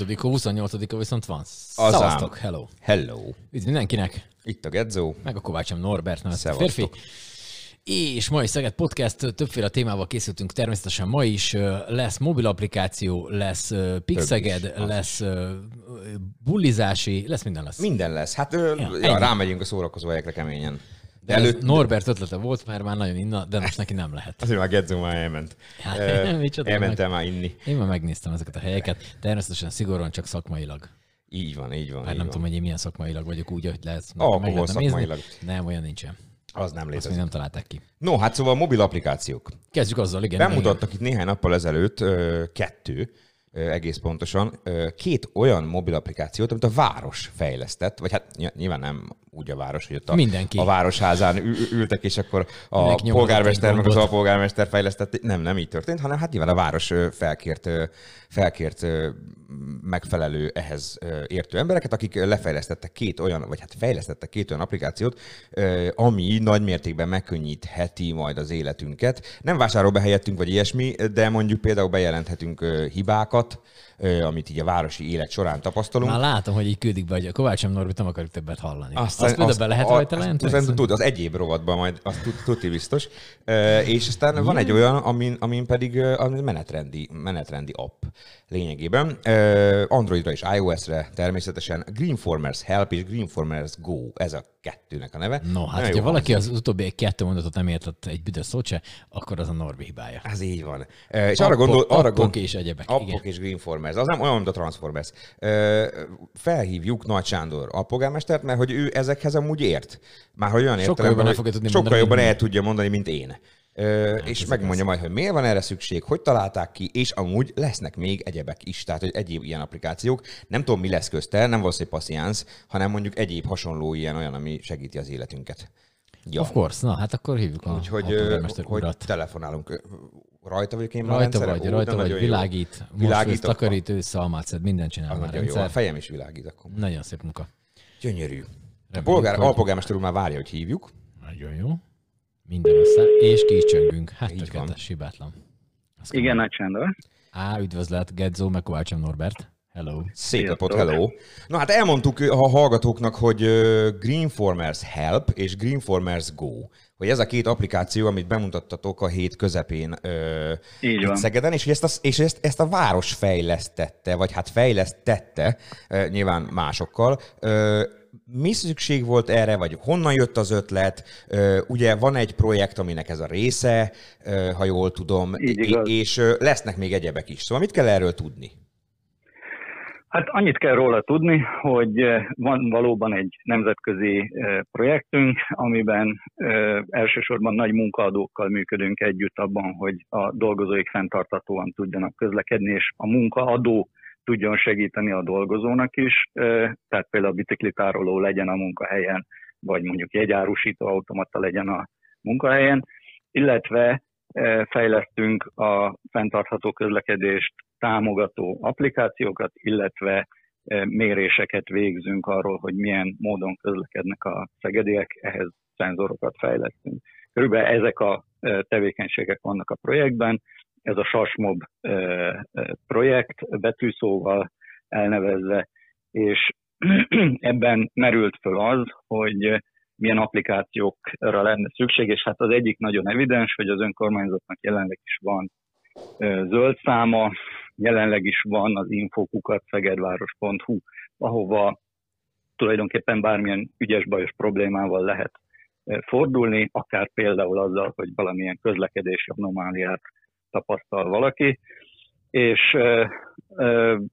5 28 viszont van. Azám. Szavaztok, hello. Hello. Üdv mindenkinek, Itt a Gedzó. meg a Kovácsom Norbert nevezett Szevasztok. férfi. És mai Szeged Podcast többféle témával készültünk, természetesen ma is lesz mobil applikáció, lesz Pixeged, az lesz bullizási, lesz minden lesz. Minden lesz. Hát Ja, ja, rámegyünk a szórakozó helyekre keményen. De ez Norbert ötlete volt, mert már nagyon inna, de most neki nem lehet. Azért már Gedzó már elment. Hát, micsoda Elmentem már inni. Én már megnéztem ezeket a helyeket, természetesen szigorúan csak szakmailag. Így van, így van. Így nem van. tudom, hogy én milyen szakmailag vagyok úgy, hogy lehet. Alkohol meg lehetne nézni. szakmailag. Nem, olyan nincsen. Az nem Azt létezik. még nem találták ki. No, hát szóval mobil applikációk. Kezdjük azzal, igen. Bemutattak itt néhány nappal ezelőtt kettő, egész pontosan, két olyan mobil applikációt, amit a város fejlesztett, vagy hát ny- nyilván nem úgy a város, hogy ott a, Mindenki. a városházán ül- ül- ültek, és akkor a polgármester meg az alpolgármester fejlesztett. Nem, nem így történt, hanem hát nyilván a város felkért, felkért megfelelő ehhez értő embereket, akik lefejlesztettek két olyan, vagy hát fejlesztettek két olyan applikációt, ami nagy mértékben megkönnyítheti majd az életünket. Nem vásárol be helyettünk, vagy ilyesmi, de mondjuk például bejelenthetünk hibákat, amit így a városi élet során tapasztalunk. Már látom, hogy így küldik be, hogy a Kovácsom Norbit nem akarjuk többet hallani. Azt, Aztán- azt például be lehet a- rajta azt- lenteni? azt Tud, az egyéb rovatban majd, azt tud, tuti biztos. És aztán van egy olyan, amin, amin pedig ami menetrendi, menetrendi app lényegében. Androidra és iOS-re természetesen Greenformers Help és Greenformers Go, ez a kettőnek a neve. No, hát, hogyha jó valaki hangzik. az utóbbi kettő mondatot nem értett egy büdös szót se, akkor az a Norbi hibája. Ez így van. Ö, És arra Appok- gondol, arra appok gondol, és egyebek, Appok igen. és Greenformers. Az nem olyan, mint a Transformers. Ö, Felhívjuk Nagy Sándor alpolgármestert, mert hogy ő ezekhez amúgy ért. Már hogy olyan Sokkal értelemben, jobban el hogy fogja tudni Sokkal mondani, jobban el tudja mondani, mint én. Ö, és megmondja majd, hogy miért van erre szükség, hogy találták ki, és amúgy lesznek még egyebek is, tehát hogy egyéb ilyen applikációk. Nem tudom, mi lesz közte, nem valószínűleg passziánsz, hanem mondjuk egyéb hasonló ilyen olyan, ami segíti az életünket. Ja. Of course, na hát akkor hívjuk a Úgyhogy hogy telefonálunk. Rajta vagyok én a Rajta vagy, Ó, rajta vagy, világít, Világít, főz, takarít, ő szalmát szed, mindent csinál már nagyon jó. A fejem is világít akkor. Nagyon szép munka. Gyönyörű. A Reméljük, polgár, hogy- alpolgármester úr már várja, hogy hívjuk. Nagyon jó. Minden össze, és ki is csöngünk. Hát Így van. hibátlan. Azt Igen, Nagy Sándor. Á, üdvözlet, Gedzó, meg Kovácsom Norbert. Hello. Szép napot, hello! Na hát elmondtuk a hallgatóknak, hogy Greenformers Help és Greenformers Go. Hogy ez a két applikáció, amit bemutattatok a hét közepén ö, Így van. Szegeden, és, ezt a, és ezt, ezt a város fejlesztette, vagy hát fejlesztette, ö, nyilván másokkal. Ö, mi szükség volt erre, vagy honnan jött az ötlet? Ugye van egy projekt, aminek ez a része, ha jól tudom, és, lesznek még egyebek is. Szóval mit kell erről tudni? Hát annyit kell róla tudni, hogy van valóban egy nemzetközi projektünk, amiben elsősorban nagy munkaadókkal működünk együtt abban, hogy a dolgozóik fenntartatóan tudjanak közlekedni, és a munkaadó tudjon segíteni a dolgozónak is, eh, tehát például a biciklitároló legyen a munkahelyen, vagy mondjuk jegyárusító automata legyen a munkahelyen, illetve fejlesztünk a fenntartható közlekedést támogató applikációkat, illetve méréseket végzünk arról, hogy milyen módon közlekednek a szegediek, ehhez szenzorokat fejlesztünk. Körülbelül ezek a tevékenységek vannak a projektben. Ez a SASMOB projekt betűszóval elnevezve, és ebben merült föl az, hogy milyen applikációkra lenne szükség, és hát az egyik nagyon evidens, hogy az önkormányzatnak jelenleg is van zöld száma, jelenleg is van az infokukat szegedváros.hu, ahova tulajdonképpen bármilyen ügyes bajos problémával lehet fordulni, akár például azzal, hogy valamilyen közlekedési anomáliát tapasztal valaki, és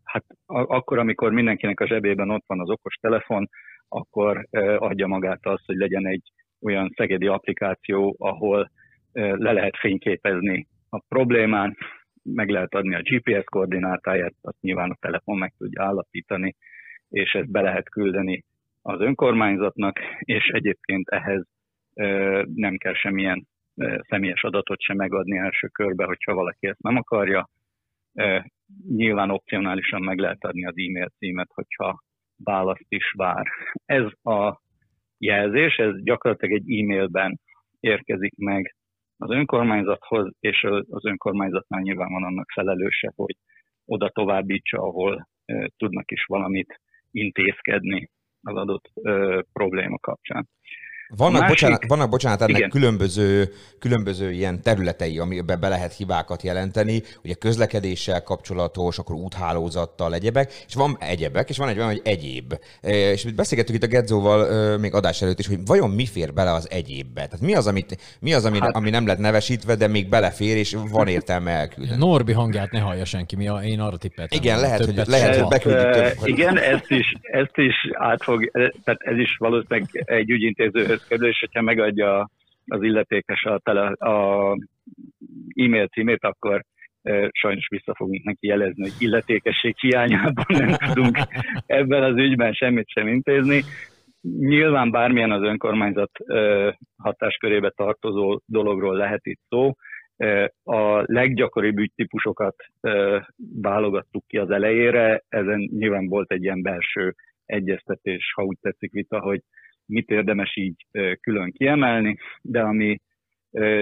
hát akkor, amikor mindenkinek a zsebében ott van az okos telefon, akkor adja magát az, hogy legyen egy olyan szegedi applikáció, ahol le lehet fényképezni a problémán, meg lehet adni a GPS koordinátáját, azt nyilván a telefon meg tudja állapítani, és ezt be lehet küldeni az önkormányzatnak, és egyébként ehhez nem kell semmilyen személyes adatot sem megadni első körbe, hogyha valaki ezt nem akarja. Nyilván opcionálisan meg lehet adni az e-mail címet, hogyha választ is vár. Ez a jelzés, ez gyakorlatilag egy e-mailben érkezik meg az önkormányzathoz, és az önkormányzatnál nyilván van annak felelőse, hogy oda továbbítsa, ahol tudnak is valamit intézkedni az adott ö, probléma kapcsán. Vannak, másik, bocsánat, vannak, bocsánat, ennek különböző, különböző ilyen területei, amiben be lehet hibákat jelenteni, ugye közlekedéssel kapcsolatos, akkor úthálózattal egyebek, és van egyebek, és van egy olyan, hogy egyéb. E, és beszélgettük itt a Gedzóval még adás előtt is, hogy vajon mi fér bele az egyébbe? Tehát mi az, amit, mi az ami, hát, ami nem lett nevesítve, de még belefér, és van értelme elküldeni? Norbi hangját ne hallja senki, mi a, én arra tippeltem. Igen, lehet, hogy, lehet, hogy beküldik több. Igen, ezt is, ezt is átfog, tehát ez is valószínűleg egy ügyintéző kérdés, és hogyha megadja az illetékes a, tele, a e-mail címét, akkor sajnos vissza fogunk neki jelezni, hogy illetékesség hiányában nem tudunk ebben az ügyben semmit sem intézni. Nyilván bármilyen az önkormányzat hatáskörébe tartozó dologról lehet itt szó. A leggyakoribb ügytípusokat válogattuk ki az elejére, ezen nyilván volt egy ilyen belső egyeztetés, ha úgy tetszik vita, hogy mit érdemes így külön kiemelni, de ami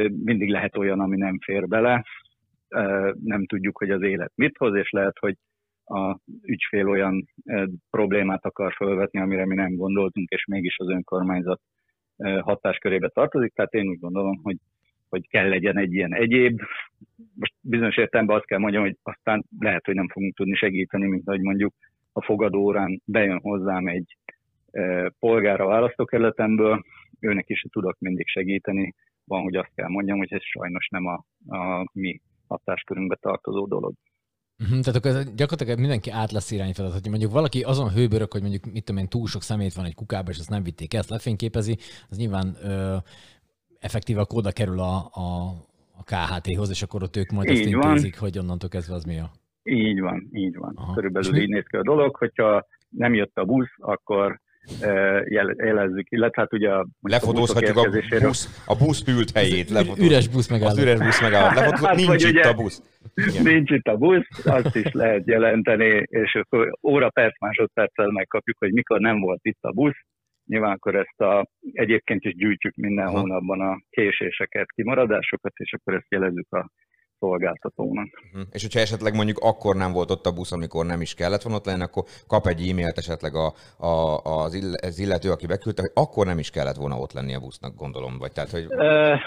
mindig lehet olyan, ami nem fér bele, nem tudjuk, hogy az élet mit hoz, és lehet, hogy a ügyfél olyan problémát akar felvetni, amire mi nem gondoltunk, és mégis az önkormányzat hatáskörébe tartozik. Tehát én úgy gondolom, hogy, hogy kell legyen egy ilyen egyéb. Most bizonyos értelemben azt kell mondjam, hogy aztán lehet, hogy nem fogunk tudni segíteni, mint ahogy mondjuk a fogadórán bejön hozzám egy polgára a választókerületemből, őnek is tudok mindig segíteni. Van, hogy azt kell mondjam, hogy ez sajnos nem a, a mi hatáskörünkbe tartozó dolog. Uh-huh, tehát akkor gyakorlatilag mindenki át lesz irányfeladat. Hogy mondjuk valaki azon hőbörök, hogy mondjuk mit tudom én, túl sok szemét van egy kukába, és azt nem vitték ezt, lefényképezi, az nyilván ö, effektíve akkor oda kerül a, a, a KHT-hoz, és akkor ott ők majd így azt intézik, van. hogy onnantól kezdve az mi a... Így van, így van. Aha. Körülbelül és így mi? néz ki a dolog, hogyha nem jött a busz, akkor jelezzük, illetve hát ugye a Lefotózhatjuk a busz, a busz ült helyét. Lefotóz. Üres busz megálló. Az üres busz megálló. Lefotóz, hát, nincs itt ugye, a busz. Igen. Nincs itt a busz, azt is lehet jelenteni, és akkor óra, perc, másodperccel megkapjuk, hogy mikor nem volt itt a busz. Nyilván akkor ezt a, egyébként is gyűjtjük minden Aha. hónapban a késéseket, kimaradásokat, és akkor ezt jelezzük a szolgáltatónak. Uh-huh. És hogyha esetleg mondjuk akkor nem volt ott a busz, amikor nem is kellett volna ott lenni, akkor kap egy e-mailt esetleg a, a, az illető, aki beküldte, hogy akkor nem is kellett volna ott lenni a busznak, gondolom. Vagy tehát, hogy... Uh,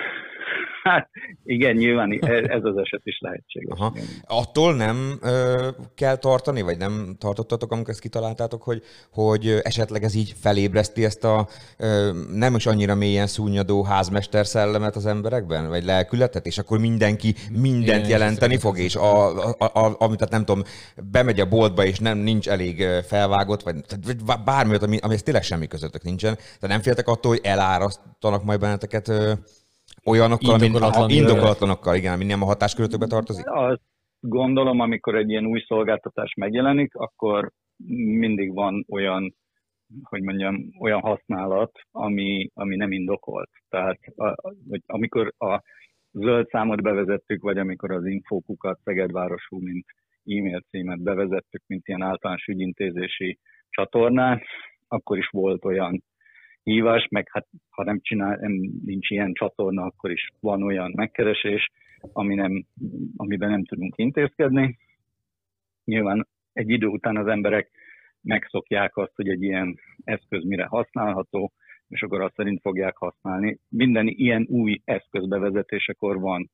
Hát igen, nyilván ez az eset is lehetséges. Aha. Attól nem ö, kell tartani, vagy nem tartottatok, amikor ezt kitaláltátok, hogy, hogy esetleg ez így felébreszti ezt a ö, nem is annyira mélyen szúnyadó házmester szellemet az emberekben, vagy lelkületet, és akkor mindenki mindent igen, jelenteni fog, és a, a, a, amit tehát nem tudom, bemegy a boltba, és nem nincs elég felvágott, vagy, vagy bármi, ami, ami tényleg semmi közöttök nincsen. Tehát nem féltek attól, hogy elárasztanak majd benneteket Olyanokkal, indokolatlan, indokolatlanokkal, igen, ami nem a hatáskörötökbe tartozik? Azt gondolom, amikor egy ilyen új szolgáltatás megjelenik, akkor mindig van olyan, hogy mondjam, olyan használat, ami, ami nem indokolt. Tehát a, hogy amikor a zöld számot bevezettük, vagy amikor az infókukat Szegedvárosú, mint e-mail címet bevezettük, mint ilyen általános ügyintézési csatornát, akkor is volt olyan hívás, meg hát ha nem csinál, nem, nincs ilyen csatorna, akkor is van olyan megkeresés, ami nem, amiben nem tudunk intézkedni. Nyilván egy idő után az emberek megszokják azt, hogy egy ilyen eszköz mire használható, és akkor azt szerint fogják használni. Minden ilyen új eszköz bevezetésekor van,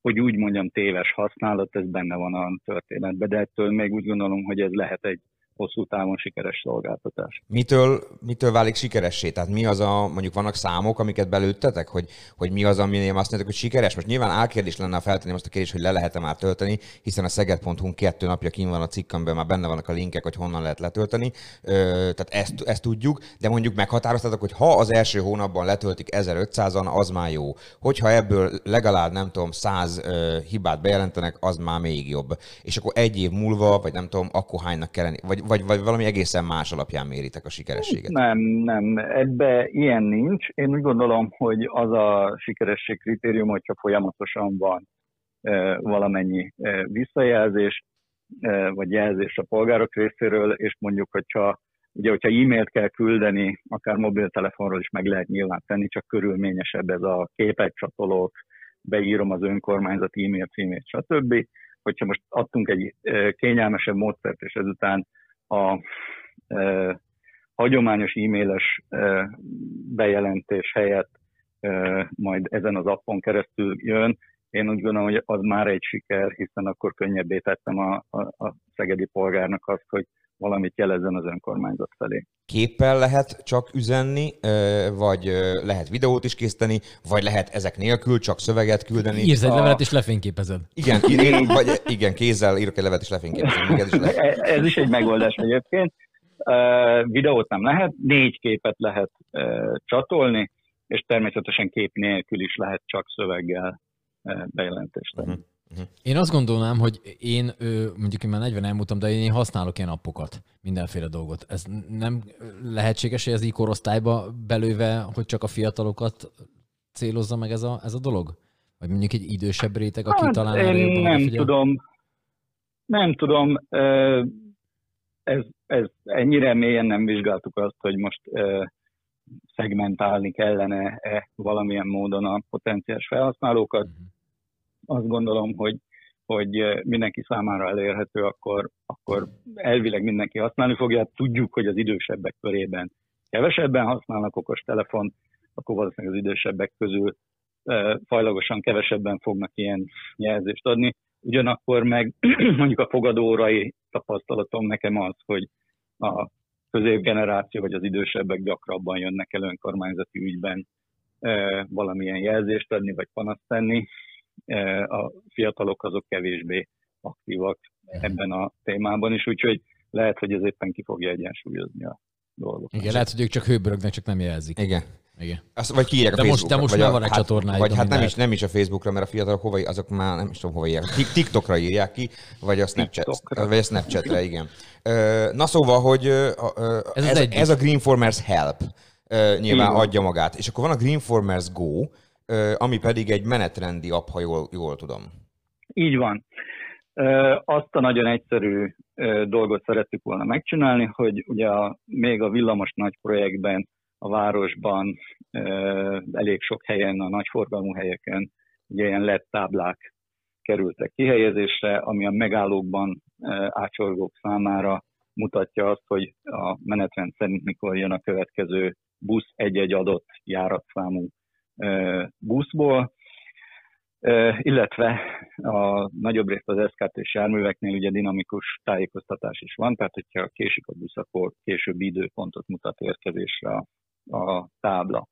hogy úgy mondjam téves használat, ez benne van a történetben, de ettől még úgy gondolom, hogy ez lehet egy hosszú távon sikeres szolgáltatás. Mitől, mitől válik sikeressé? Tehát mi az a, mondjuk vannak számok, amiket belőttetek, hogy, hogy mi az, ami azt mondják, hogy sikeres? Most nyilván álkérdés lenne, feltenni azt a kérdést, hogy le lehet-e már tölteni, hiszen a szeged.hu kettő napja kín van a cikkemben, már benne vannak a linkek, hogy honnan lehet letölteni. Ö, tehát ezt, ezt tudjuk, de mondjuk meghatároztatok, hogy ha az első hónapban letöltik 1500-an, az már jó. Hogyha ebből legalább, nem tudom, 100 ö, hibát bejelentenek, az már még jobb. És akkor egy év múlva, vagy nem tudom, akkor hánynak kellene, vagy vagy, vagy valami egészen más alapján méritek a sikerességet? Nem, nem, ebbe ilyen nincs. Én úgy gondolom, hogy az a sikeresség kritérium, hogyha folyamatosan van valamennyi visszajelzés, vagy jelzés a polgárok részéről, és mondjuk, hogyha Ugye, hogyha e-mailt kell küldeni, akár mobiltelefonról is meg lehet nyilván tenni, csak körülményesebb ez a képet csatolok, beírom az önkormányzat e-mail címét, stb. Hogyha most adtunk egy kényelmesebb módszert, és ezután a e, hagyományos e-mailes e, bejelentés helyett e, majd ezen az appon keresztül jön, én úgy gondolom, hogy az már egy siker, hiszen akkor könnyebbé tettem a, a, a szegedi polgárnak azt, hogy valamit jelezzen az önkormányzat felé. Képpel lehet csak üzenni, vagy lehet videót is készíteni, vagy lehet ezek nélkül csak szöveget küldeni. Írsz egy a... levelet és lefényképezed. Igen, én, vagy, igen, kézzel írok egy levelet és lefényképezem. Ez is, lehet. ez is egy megoldás egyébként. Videót nem lehet, négy képet lehet csatolni, és természetesen kép nélkül is lehet csak szöveggel bejelentést tenni. Uh-huh. Uh-huh. Én azt gondolnám, hogy én, mondjuk én már 40 elmúltam, de én használok ilyen appokat, mindenféle dolgot. Ez nem lehetséges, hogy ez így korosztályba belőve, hogy csak a fiatalokat célozza meg ez a, ez a dolog? Vagy mondjuk egy idősebb réteg, aki hát, talán én jobban nem figyel? tudom. Nem tudom. Ez, ez ennyire mélyen nem vizsgáltuk azt, hogy most szegmentálni kellene -e valamilyen módon a potenciális felhasználókat. Uh-huh azt gondolom, hogy, hogy mindenki számára elérhető, akkor, akkor elvileg mindenki használni fogja. Tudjuk, hogy az idősebbek körében kevesebben használnak okos telefon, akkor valószínűleg az idősebbek közül fajlagosan kevesebben fognak ilyen jelzést adni. Ugyanakkor meg mondjuk a fogadórai tapasztalatom nekem az, hogy a középgeneráció vagy az idősebbek gyakrabban jönnek el önkormányzati ügyben valamilyen jelzést adni, vagy panaszt tenni, a fiatalok azok kevésbé aktívak ebben a témában is, úgyhogy lehet, hogy ez éppen ki fogja egyensúlyozni a dolgot. Igen, lehet, hogy ők csak hőbörögnek, csak nem jelzik. Igen. Igen. Azt, vagy kiírják de a most, de most már van egy hát, csatornájuk. Vagy hát nem is, nem is a Facebookra, mert a fiatalok hova, azok már nem is tudom hova írják. TikTokra írják ki, vagy a, Snapchat, vagy a Snapchatre, igen. Na szóval, hogy ez, ez, ez a Greenformers Help nyilván adja magát. És akkor van a Greenformers Go, ami pedig egy menetrendi app, ha jól, jól tudom. Így van. Azt a nagyon egyszerű dolgot szerettük volna megcsinálni, hogy ugye a, még a villamos nagy projektben a városban elég sok helyen, a nagyforgalmú helyeken ugye ilyen LED táblák kerültek kihelyezésre, ami a megállókban átsorgók számára mutatja azt, hogy a menetrend szerint mikor jön a következő busz egy-egy adott járatszámú buszból, illetve a nagyobb részt az SKT-s járműveknél ugye dinamikus tájékoztatás is van, tehát hogyha késik a busz, akkor későbbi időpontot mutat érkezésre a, a tábla.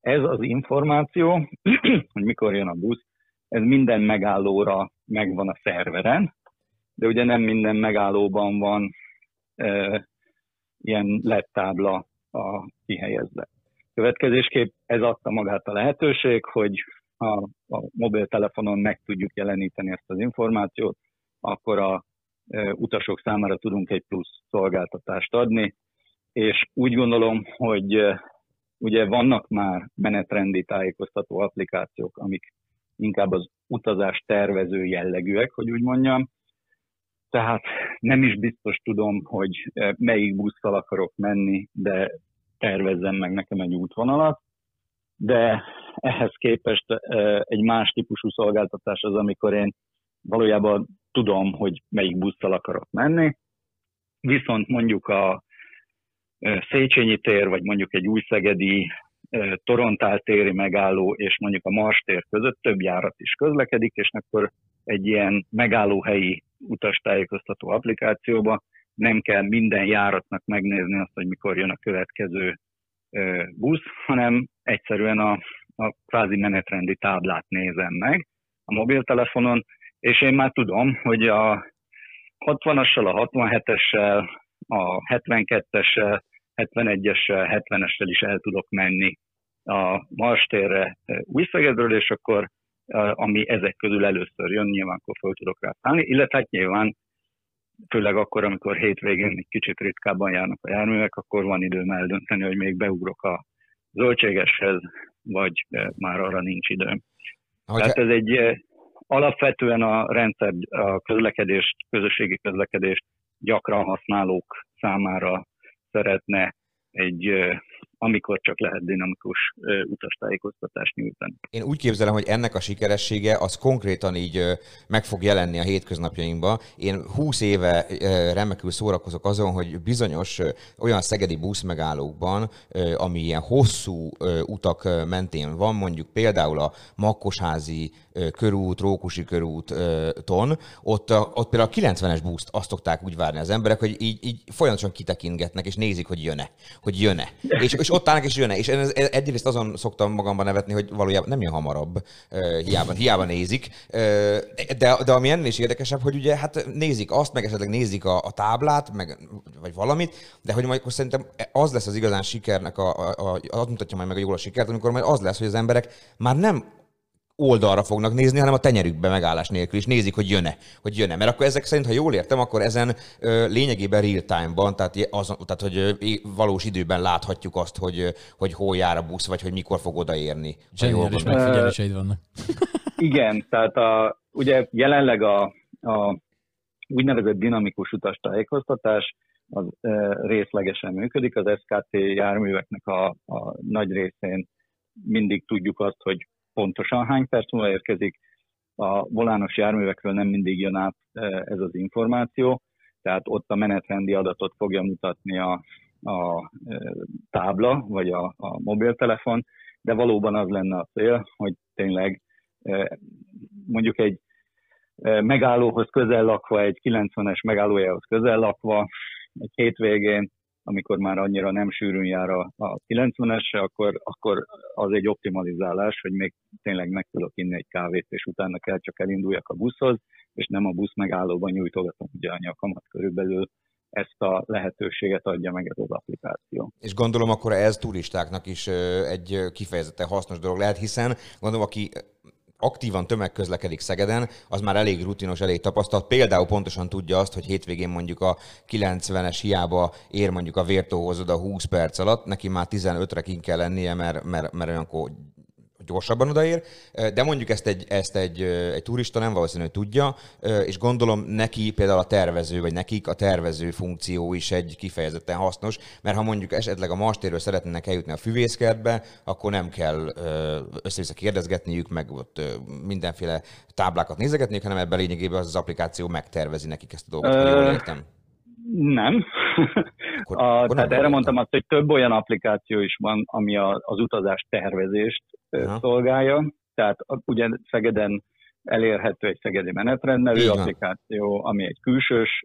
Ez az információ, hogy mikor jön a busz, ez minden megállóra megvan a szerveren, de ugye nem minden megállóban van e, ilyen LED tábla a kihelyezve. Következésképp ez adta magát a lehetőség, hogy ha a mobiltelefonon meg tudjuk jeleníteni ezt az információt, akkor a e, utasok számára tudunk egy plusz szolgáltatást adni, és úgy gondolom, hogy e, ugye vannak már menetrendi tájékoztató applikációk, amik inkább az utazás tervező jellegűek, hogy úgy mondjam, tehát nem is biztos tudom, hogy e, melyik busszal akarok menni, de tervezzem meg nekem egy útvonalat, de ehhez képest egy más típusú szolgáltatás az, amikor én valójában tudom, hogy melyik busszal akarok menni, viszont mondjuk a Széchenyi tér, vagy mondjuk egy új-szegedi Torontál téri megálló és mondjuk a Mars tér között több járat is közlekedik, és akkor egy ilyen megállóhelyi utastájékoztató applikációba nem kell minden járatnak megnézni azt, hogy mikor jön a következő busz, hanem egyszerűen a, a kvázi menetrendi táblát nézem meg a mobiltelefonon, és én már tudom, hogy a 60-assal, a 67-essel, a 72-essel, 71-essel, 70-essel is el tudok menni a Marstérre Újszegedről, és akkor ami ezek közül először jön, nyilván akkor föl tudok rá szállni, illetve hát nyilván főleg akkor, amikor hétvégén egy kicsit ritkábban járnak a járművek, akkor van időm eldönteni, hogy még beugrok a zöldségeshez, vagy már arra nincs időm. Ahogy Tehát ez egy alapvetően a rendszer, a közlekedést, közösségi közlekedést gyakran használók számára szeretne egy amikor csak lehet dinamikus utastájékoztatást nyújtani. Én úgy képzelem, hogy ennek a sikeressége az konkrétan így meg fog jelenni a hétköznapjainkban. Én 20 éve remekül szórakozok azon, hogy bizonyos olyan szegedi buszmegállókban, ami ilyen hosszú utak mentén van, mondjuk például a Makkosházi körút, Rókusi körúton, ott, ott például a 90-es buszt azt szokták úgy várni az emberek, hogy így, így folyamatosan kitekintgetnek, és nézik, hogy jön-e, hogy jön-e. És, és ott állnak és jönne. És én egyrészt azon szoktam magamban nevetni, hogy valójában nem jön hamarabb, hiába, hiába nézik. De, de ami ennél is érdekesebb, hogy ugye hát nézik azt, meg esetleg nézik a, a táblát, meg, vagy valamit, de hogy majd akkor szerintem az lesz az igazán sikernek, a, a, a, az mutatja majd meg a jól a sikert, amikor majd az lesz, hogy az emberek már nem oldalra fognak nézni, hanem a tenyerükbe megállás nélkül is nézik, hogy jön-e, hogy jön-e. Mert akkor ezek szerint, ha jól értem, akkor ezen ö, lényegében real time-ban, tehát, az, tehát hogy ö, valós időben láthatjuk azt, hogy, hogy hol jár a busz, vagy hogy mikor fog odaérni. Zseniális megfigyeléseid vannak. Igen, tehát a, ugye jelenleg a, a úgynevezett dinamikus utastájékoztatás az e, részlegesen működik. Az SKT járműveknek a, a nagy részén mindig tudjuk azt, hogy pontosan hány perc múlva érkezik. A volános járművekről nem mindig jön át e, ez az információ, tehát ott a menetrendi adatot fogja mutatni a, a e, tábla, vagy a, a mobiltelefon, de valóban az lenne a cél, hogy tényleg e, mondjuk egy megállóhoz közel lakva, egy 90-es megállójához közel lakva, egy hétvégén amikor már annyira nem sűrűn jár a, a 90-esre, akkor, akkor az egy optimalizálás, hogy még tényleg meg tudok inni egy kávét, és utána kell csak elinduljak a buszhoz, és nem a busz megállóban nyújtogatom ugye a nyakamat körülbelül ezt a lehetőséget adja meg ez az applikáció. És gondolom akkor ez turistáknak is egy kifejezetten hasznos dolog lehet, hiszen gondolom, aki aktívan tömegközlekedik Szegeden, az már elég rutinos, elég tapasztalt. Például pontosan tudja azt, hogy hétvégén mondjuk a 90-es hiába ér mondjuk a vértóhoz oda 20 perc alatt, neki már 15-re kint kell lennie, mert, mert, mert olyankor gyorsabban odaér, de mondjuk ezt egy, ezt egy, egy turista nem valószínű, hogy tudja, és gondolom neki például a tervező, vagy nekik a tervező funkció is egy kifejezetten hasznos, mert ha mondjuk esetleg a mastéről szeretnének eljutni a füvészkertbe, akkor nem kell össze-vissza kérdezgetniük, meg ott mindenféle táblákat nézegetniük, hanem ebben lényegében az, az applikáció megtervezi nekik ezt a dolgot, ha jól értem. Nem. Akkor, a, akkor tehát erre mondtam azt, hogy több olyan applikáció is van, ami a, az utazás tervezést Aha. szolgálja. Tehát ugye Szegeden elérhető egy Szegedi menetrend nevű applikáció, ami egy külsős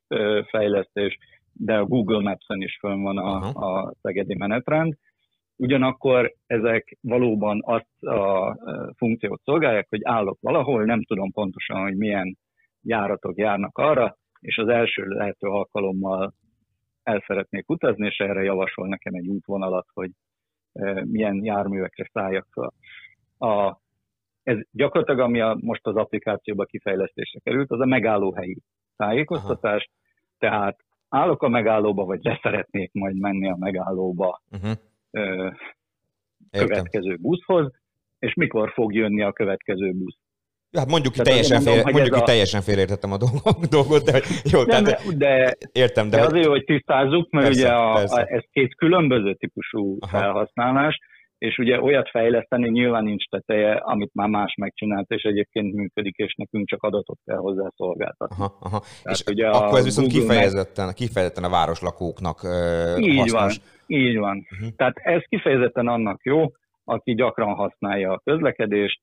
fejlesztés, de a Google Maps-en is fönn van a, a Szegedi menetrend. Ugyanakkor ezek valóban azt a funkciót szolgálják, hogy állok valahol, nem tudom pontosan, hogy milyen járatok járnak arra, és az első lehető alkalommal el szeretnék utazni, és erre javasol nekem egy útvonalat, hogy milyen járművekre szálljak fel. A, ez gyakorlatilag, ami a, most az applikációba kifejlesztésre került, az a megállóhelyi tájékoztatás, Aha. tehát állok a megállóba, vagy leszeretnék majd menni a megállóba uh-huh. ö, következő buszhoz, és mikor fog jönni a következő busz. Hát mondjuk ki teljesen, mondom, fél, mondjuk a... teljesen félreértettem a dolgot, de jó, nem, tehát, de, értem. De, de azért, hogy tisztázzuk, mert persze, ugye a, a, ez két különböző típusú Aha. felhasználás, és ugye olyat fejleszteni nyilván nincs teteje, amit már más megcsinált, és egyébként működik, és nekünk csak adatot kell hozzá szolgáltatni. Aha, aha. Tehát és ugye akkor ez viszont kifejezetten, meg... kifejezetten a városlakóknak uh, így hasznos. Van, így van. Uh-huh. Tehát ez kifejezetten annak jó, aki gyakran használja a közlekedést,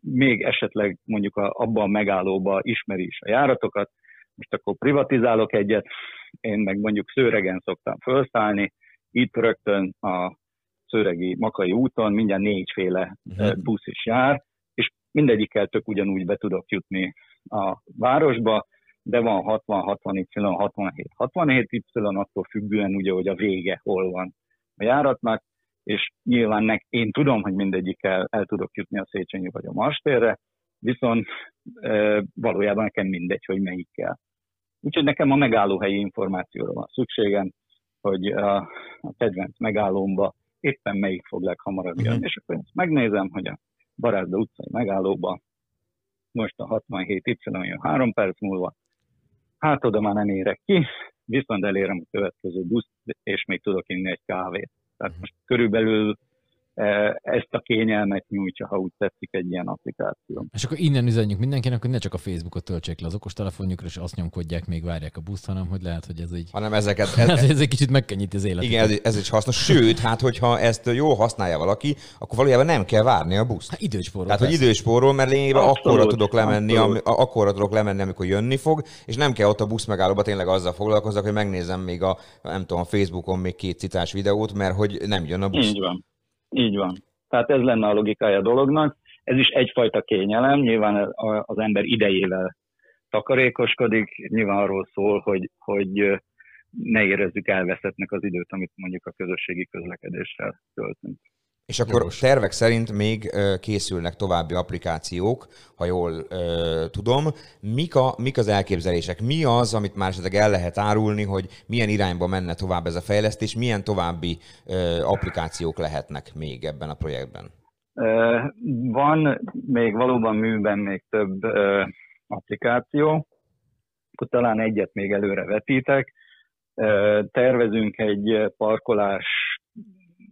még esetleg mondjuk a, abban a megállóba ismeri is a járatokat, most akkor privatizálok egyet, én meg mondjuk szőregen szoktam felszállni, itt rögtön a szőregi Makai úton mindjárt négyféle uh-huh. busz is jár, és mindegyikkel tök ugyanúgy be tudok jutni a városba, de van 60, 60 Y, 67, 67 Y, attól függően ugye, hogy a vége hol van a járatnak, és nyilván nek, én tudom, hogy mindegyikkel el tudok jutni a Széchenyi vagy a Marstérre, viszont e, valójában nekem mindegy, hogy melyikkel. Úgyhogy nekem a megállóhelyi információra van szükségem, hogy a, a kedvenc megállómba éppen melyik fog leghamarabb jönni. Mm. És akkor ezt megnézem, hogy a Barázda utcai megállóba most a 67 Y jön három perc múlva, hát oda már nem érek ki, viszont elérem a következő buszt, és még tudok inni egy kávét. Tehát most körülbelül ezt a kényelmet nyújtja, ha úgy tetszik egy ilyen applikáció. És akkor innen üzenjük mindenkinek, hogy ne csak a Facebookot töltsék le az okostelefonjukra, és azt nyomkodják, még várják a buszt, hanem hogy lehet, hogy ez így... Hanem ezeket... Ez, ez, ez egy kicsit megkönnyíti az életet. Igen, ez, ez is hasznos. Sőt, hát hogyha ezt jól használja valaki, akkor valójában nem kell várni a buszt. Hát időspórol. Tehát, hogy időspórol, mert lényegében akkorra tudok lemenni, ami, akkorra tudok lemenni, amikor jönni fog, és nem kell ott a busz megállóba tényleg azzal foglalkozzak, hogy megnézem még a, nem tudom, a Facebookon még két citás videót, mert hogy nem jön a busz. Így van. Így van. Tehát ez lenne a logikája a dolognak. Ez is egyfajta kényelem, nyilván az ember idejével takarékoskodik, nyilván arról szól, hogy, hogy ne érezzük elveszettnek az időt, amit mondjuk a közösségi közlekedéssel töltünk. És akkor Jogos. tervek szerint még készülnek további applikációk, ha jól ö, tudom. Mik, a, mik az elképzelések? Mi az, amit már esetleg el lehet árulni, hogy milyen irányba menne tovább ez a fejlesztés, milyen további ö, applikációk lehetnek még ebben a projektben? Van még valóban műben még több ö, applikáció, akkor talán egyet még előre vetítek. Tervezünk egy parkolás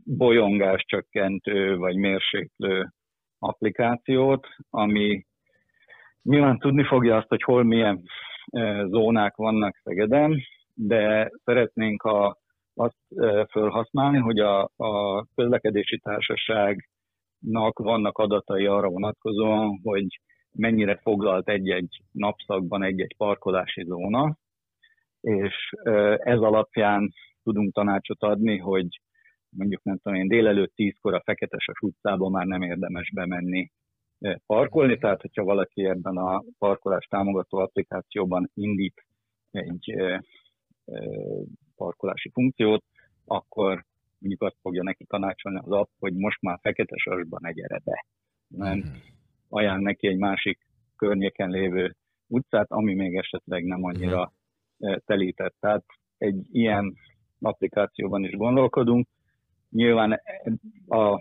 bolyongás csökkentő vagy mérséklő applikációt, ami nyilván tudni fogja azt, hogy hol milyen e, zónák vannak Szegeden, de szeretnénk a, azt e, felhasználni, hogy a, a közlekedési társaságnak vannak adatai arra vonatkozóan, hogy mennyire foglalt egy-egy napszakban egy-egy parkolási zóna, és e, ez alapján tudunk tanácsot adni, hogy mondjuk nem tudom én, délelőtt tízkor a Feketeses utcába már nem érdemes bemenni eh, parkolni, tehát hogyha valaki ebben a parkolás támogató applikációban indít egy eh, eh, parkolási funkciót, akkor mondjuk azt fogja neki tanácsolni az app, hogy most már Feketesasban ne gyere be. Nem mhm. ajánl neki egy másik környéken lévő utcát, ami még esetleg nem annyira mhm. telített. Tehát egy ilyen applikációban is gondolkodunk, Nyilván a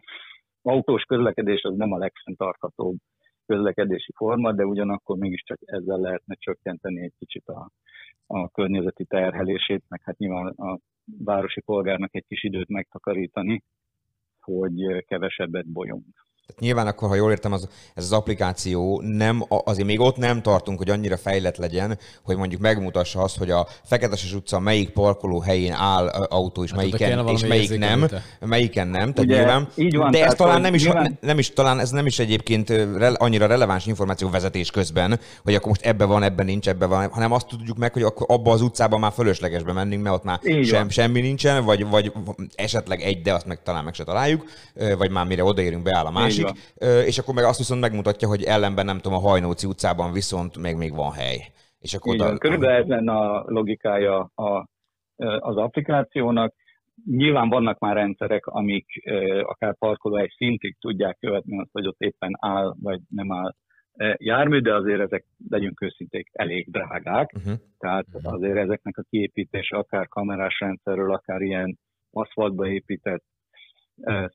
autós közlekedés az nem a legfenntarthatóbb közlekedési forma, de ugyanakkor mégiscsak ezzel lehetne csökkenteni egy kicsit a, a környezeti terhelését, meg hát nyilván a városi polgárnak egy kis időt megtakarítani, hogy kevesebbet bolyong. Tehát nyilván akkor, ha jól értem, az, ez az applikáció nem, azért még ott nem tartunk, hogy annyira fejlett legyen, hogy mondjuk megmutassa azt, hogy a Feketeses utca melyik parkoló helyén áll autó, és hát melyiken, és melyik nem, előtte. melyiken nem. Tehát Ugye, nyilván, így van, de ez talán nem is, nyilván... nem is, talán ez nem is egyébként re, annyira releváns információ vezetés közben, hogy akkor most ebbe van, ebben nincs, ebbe van, hanem azt tudjuk meg, hogy akkor abba az utcában már fölösleges bemennünk, mert ott már sem, semmi nincsen, vagy, vagy esetleg egy, de azt meg talán meg se találjuk, vagy már mire odaérünk, beáll a másik másik, és akkor meg azt viszont megmutatja, hogy ellenben nem tudom, a Hajnóci utcában viszont még, még van hely. És akkor Igen, oda... Körülbelül ez lenne a logikája a, az applikációnak. Nyilván vannak már rendszerek, amik akár egy szintig tudják követni azt, hogy ott éppen áll vagy nem áll jármű, de azért ezek, legyünk őszinték, elég drágák. Uh-huh. Tehát uh-huh. azért ezeknek a kiépítése akár kamerás rendszerről, akár ilyen aszfaltba épített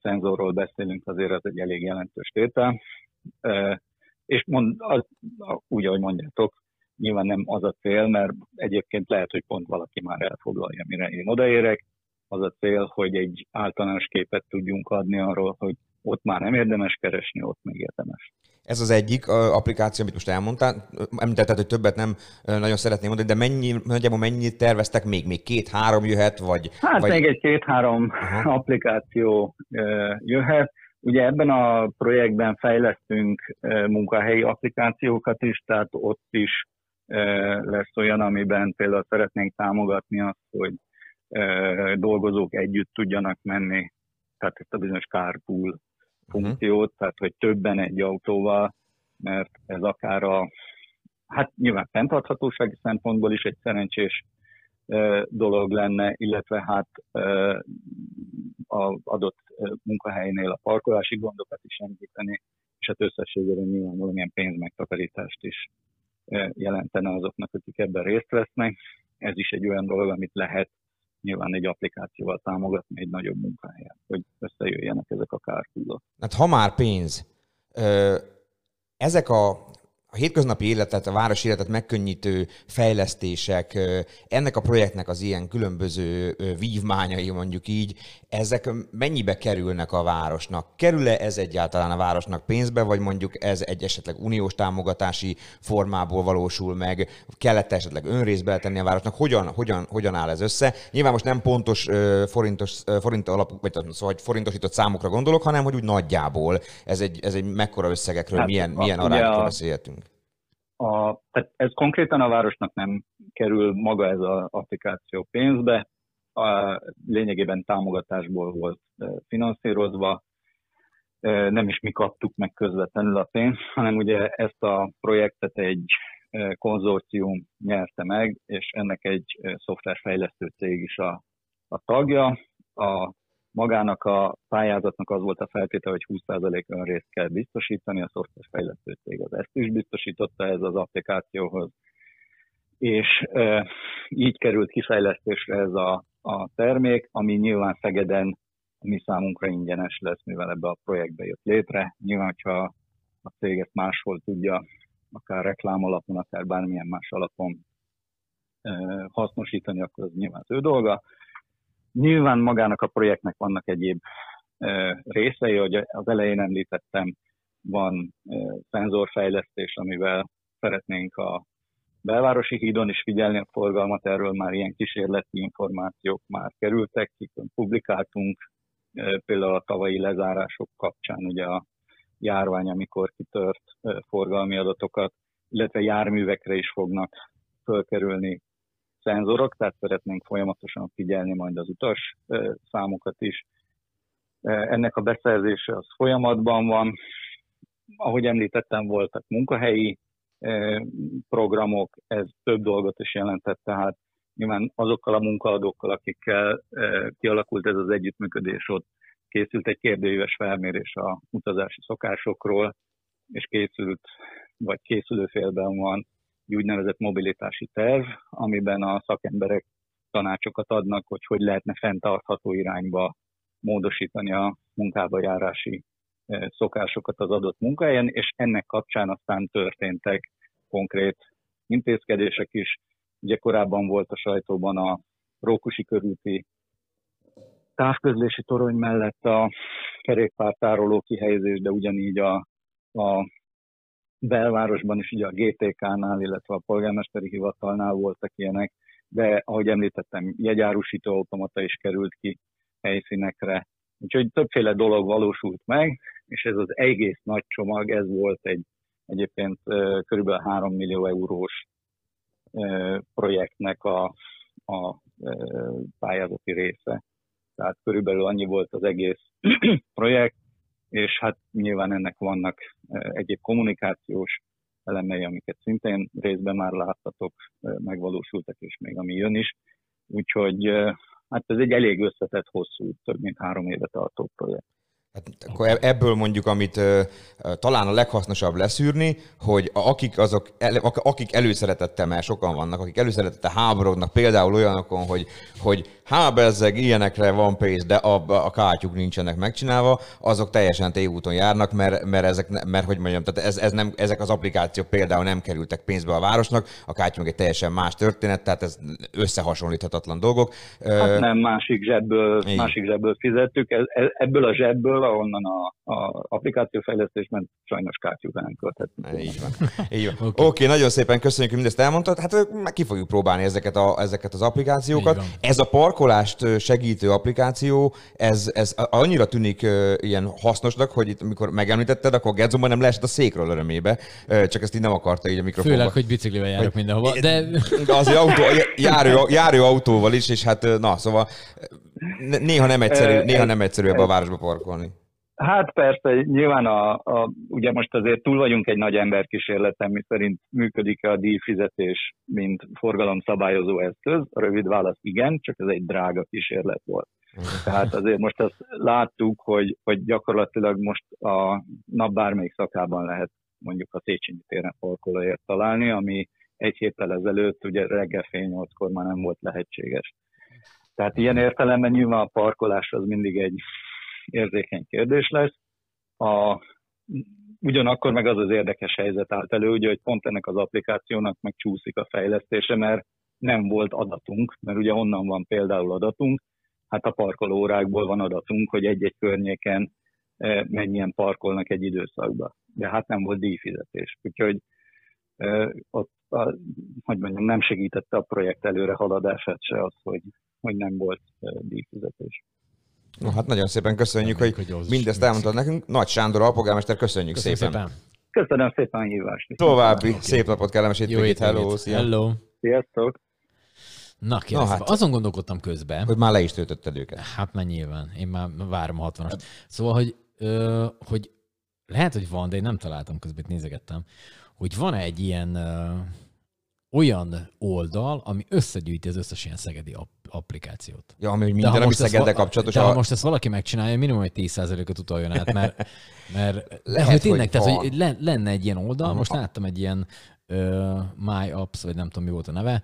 szenzorról beszélünk, azért ez egy elég jelentős tétel. És mond, az, úgy, ahogy mondjátok, nyilván nem az a cél, mert egyébként lehet, hogy pont valaki már elfoglalja, mire én odaérek. Az a cél, hogy egy általános képet tudjunk adni arról, hogy ott már nem érdemes keresni, ott még érdemes. Ez az egyik applikáció, amit most elmondtál. Említetted, hogy többet nem nagyon szeretném mondani, de mennyi, nagyjából mennyit terveztek még? Még két-három jöhet? Vagy, hát vagy... még egy két-három applikáció jöhet. Ugye ebben a projektben fejlesztünk munkahelyi applikációkat is, tehát ott is lesz olyan, amiben például szeretnénk támogatni azt, hogy dolgozók együtt tudjanak menni, tehát ezt a bizonyos carpool funkciót, tehát hogy többen egy autóval, mert ez akár a, hát nyilván fenntarthatósági szempontból is egy szerencsés dolog lenne, illetve hát az adott munkahelynél a parkolási gondokat is enyhíteni, és hát összességében nyilván valamilyen pénzmegtakarítást is jelentene azoknak, akik ebben részt vesznek. Ez is egy olyan dolog, amit lehet nyilván egy applikációval támogatni egy nagyobb munkahelyen, hogy összejöjjenek ezek a kárkúzok. Hát ha már pénz, ezek a a hétköznapi életet, a város életet megkönnyítő fejlesztések, ennek a projektnek az ilyen különböző vívmányai, mondjuk így, ezek mennyibe kerülnek a városnak? Kerül-e ez egyáltalán a városnak pénzbe, vagy mondjuk ez egy esetleg uniós támogatási formából valósul meg? Kellett esetleg önrészbe tenni a városnak? Hogyan, hogyan, hogyan áll ez össze? Nyilván most nem pontos forintos, forint alapú, vagy szóval forintosított számokra gondolok, hanem hogy úgy nagyjából ez egy, ez egy mekkora összegekről, hát, milyen, milyen arányokról beszélhetünk? A, tehát ez konkrétan a városnak nem kerül maga ez az applikáció pénzbe, a, lényegében támogatásból volt finanszírozva, nem is mi kaptuk meg közvetlenül a pénzt, hanem ugye ezt a projektet egy konzorcium nyerte meg, és ennek egy szoftverfejlesztő cég is a, a tagja. A magának a pályázatnak az volt a feltétel, hogy 20% önrészt kell biztosítani, a szoftverfejlesztő cég az ezt is biztosította ez az applikációhoz, és e, így került kifejlesztésre ez a, a termék, ami nyilván Szegeden a mi számunkra ingyenes lesz, mivel ebbe a projektbe jött létre. Nyilván, hogyha a cég ezt máshol tudja, akár reklám alapon, akár bármilyen más alapon hasznosítani, akkor az nyilván az ő dolga. Nyilván magának a projektnek vannak egyéb részei, hogy az elején említettem, van szenzorfejlesztés, amivel szeretnénk a belvárosi hídon is figyelni a forgalmat, erről már ilyen kísérleti információk már kerültek, publikáltunk például a tavalyi lezárások kapcsán ugye a járvány, amikor kitört forgalmi adatokat, illetve járművekre is fognak fölkerülni szenzorok, tehát szeretnénk folyamatosan figyelni majd az utas számokat is. Ennek a beszerzése az folyamatban van. Ahogy említettem, voltak munkahelyi programok, ez több dolgot is jelentett, tehát nyilván azokkal a munkaadókkal, akikkel kialakult ez az együttműködés, ott készült egy kérdőíves felmérés a utazási szokásokról, és készült, vagy készülőfélben van egy úgynevezett mobilitási terv, amiben a szakemberek tanácsokat adnak, hogy hogy lehetne fenntartható irányba módosítani a munkába járási e, szokásokat az adott munkahelyen, és ennek kapcsán aztán történtek konkrét intézkedések is. Ugye korábban volt a sajtóban a Rókusi körúti távközlési torony mellett a kerékpártároló kihelyezés, de ugyanígy a, a belvárosban is ugye a GTK-nál, illetve a polgármesteri hivatalnál voltak ilyenek, de ahogy említettem, jegyárusító automata is került ki helyszínekre. Úgyhogy többféle dolog valósult meg, és ez az egész nagy csomag, ez volt egy egyébként kb. 3 millió eurós projektnek a, a pályázati része. Tehát körülbelül annyi volt az egész projekt, és hát nyilván ennek vannak egyéb kommunikációs elemei, amiket szintén részben már láttatok, megvalósultak, és még ami jön is. Úgyhogy hát ez egy elég összetett, hosszú, több mint három éve tartó projekt. Hát akkor e- ebből mondjuk, amit talán a leghasznosabb leszűrni, hogy akik, azok, akik előszeretettel, mert sokan vannak, akik előszeretettel háborodnak, például olyanokon, hogy, hogy há, bezzeg, ilyenekre van pénz, de a, a kátyuk nincsenek megcsinálva, azok teljesen tévúton járnak, mert, mert, ezek, mert hogy mondjam, tehát ez, ez nem, ezek az applikációk például nem kerültek pénzbe a városnak, a kátyuk egy teljesen más történet, tehát ez összehasonlíthatatlan dolgok. Hát nem, másik zsebből, másik zsebből fizettük, ebből a zsebből, ahonnan a, a applikációfejlesztésben sajnos kártyúk nem költhetünk. Így van. Így van. Oké, okay. okay, nagyon szépen köszönjük, hogy mindezt elmondtad. Hát meg ki fogjuk próbálni ezeket, a, ezeket az applikációkat. Ez a park parkolást segítő applikáció, ez, ez annyira tűnik ilyen hasznosnak, hogy itt, amikor megemlítetted, akkor Gedzomban nem leesett a székről örömébe, csak ezt így nem akarta így a mikrofonba. Főleg, hogy biciklivel járok mindenhova. De De azért autó, járő, járő autóval is, és hát na, szóval néha nem egyszerű, néha nem egyszerű ebbe a városba parkolni. Hát persze, nyilván a, a, ugye most azért túl vagyunk egy nagy emberkísérleten, mi szerint működik-e a díjfizetés, mint forgalomszabályozó eszköz. A rövid válasz igen, csak ez egy drága kísérlet volt. Tehát azért most azt láttuk, hogy, hogy gyakorlatilag most a nap bármelyik szakában lehet mondjuk a Széchenyi téren parkolóért találni, ami egy héttel ezelőtt ugye reggel fél nyolckor már nem volt lehetséges. Tehát ilyen értelemben nyilván a parkolás az mindig egy érzékeny kérdés lesz. A, ugyanakkor meg az az érdekes helyzet állt elő, ugye, hogy pont ennek az applikációnak meg csúszik a fejlesztése, mert nem volt adatunk, mert ugye onnan van például adatunk, hát a parkolóórákból van adatunk, hogy egy-egy környéken eh, mennyien parkolnak egy időszakban. De hát nem volt díjfizetés. Úgyhogy eh, ott, a, hogy mondjam, nem segítette a projekt előre haladását se az, hogy, hogy nem volt eh, díjfizetés. No, hát nagyon szépen köszönjük, Reméljük, hogy, hogy mindezt elmondtad nekünk. Nagy Sándor, alpolgármester, köszönjük köszönöm szépen. szépen. Köszönöm szépen a hívást. További szép napot, kellemes Jó hétvégét. Hello, szia. Hello. Sziasztok! Na, kérdezem, hát. hát. azon gondolkodtam közben, Hogy már le is töltötted őket. Hát már nyilván, én már várom a 60-ast. Szóval, hogy, ö, hogy lehet, hogy van, de én nem találtam közben, itt nézegettem, hogy van egy ilyen ö, olyan oldal, ami összegyűjti az összes ilyen szegedi app- applikációt. Ja, ami minden, ami Szegeddel kapcsolatos. De ha a- most ezt valaki megcsinálja, minimum egy 10%-ot utaljon át, mert, mert Lehet, hogy tényleg, hogy tehát, hogy le- lenne egy ilyen oldal, Aha. most láttam egy ilyen uh, My Apps, vagy nem tudom mi volt a neve,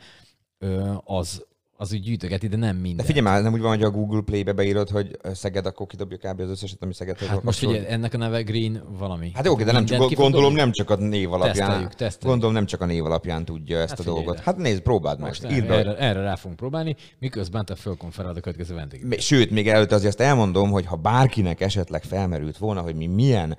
uh, az, az úgy gyűjtögeti, de nem minden. De figyelj már, nem úgy van, hogy a Google Play-be beírod, hogy Szeged, akkor kidobja kb. az összeset, ami Szegedhez Hát most ugye ennek a neve Green valami. Hát oké, de nem csak, gondolom nem csak a név alapján. Teszteljük, teszteljük. Gondolom nem csak a név alapján tudja ezt Hát a dolgot. Hát nézd, próbáld meg. Most Írd erre, erre, rá fogunk próbálni, miközben te fölkonferálod a következő vendéget. Sőt, még előtte azért azt elmondom, hogy ha bárkinek esetleg felmerült volna, hogy mi milyen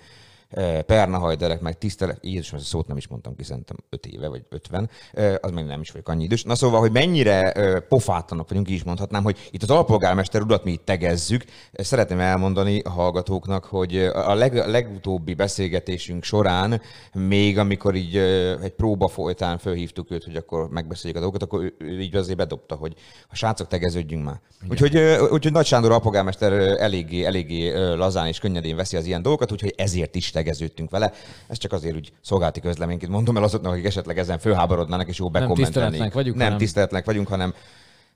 pernahajderek, meg tisztelet, Jézus, ezt a szót nem is mondtam ki, szerintem 5 éve, vagy 50, eh, az még nem is vagyok annyi idős. Na szóval, hogy mennyire pofátlanok vagyunk, így is mondhatnám, hogy itt az alpolgármester urat mi itt tegezzük. Szeretném elmondani a hallgatóknak, hogy a leg, a legutóbbi beszélgetésünk során, még amikor így egy próba folytán fölhívtuk őt, hogy akkor megbeszéljük a dolgokat, akkor ő, ő így azért bedobta, hogy a srácok tegeződjünk már. Úgyhogy, ö, úgyhogy Nagy Sándor alpolgármester eléggé, eléggé lazán és könnyedén veszi az ilyen dolgokat, úgyhogy ezért is tegeződtünk vele. Ez csak azért úgy szolgálti közleményként mondom el azoknak, akik esetleg ezen fölháborodnának és jó bekommentelni. tiszteletlenek vagyunk, nem hanem- tiszteletlenek vagyunk, hanem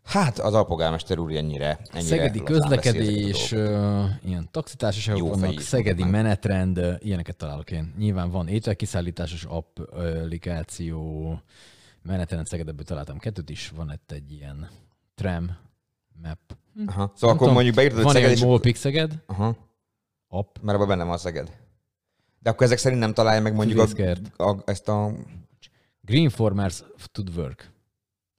hát az alpolgármester úr ennyire, ennyire Szegedi közlekedés, ö, ilyen taxitársaságok vannak, szegedi mondom menetrend, ilyeneket találok én. Nyilván van ételkiszállításos applikáció, menetrend Szegedebből találtam kettőt is, van itt egy ilyen tram map. Aha. Nem Szóval akkor tudom, mondjuk beírtad, hogy Van Szeged, egy és... Molpix Szeged Aha. app, Mert abban benne van a Szeged. De akkor ezek szerint nem találja meg mondjuk a, a, ezt a... Green Farmers to Work.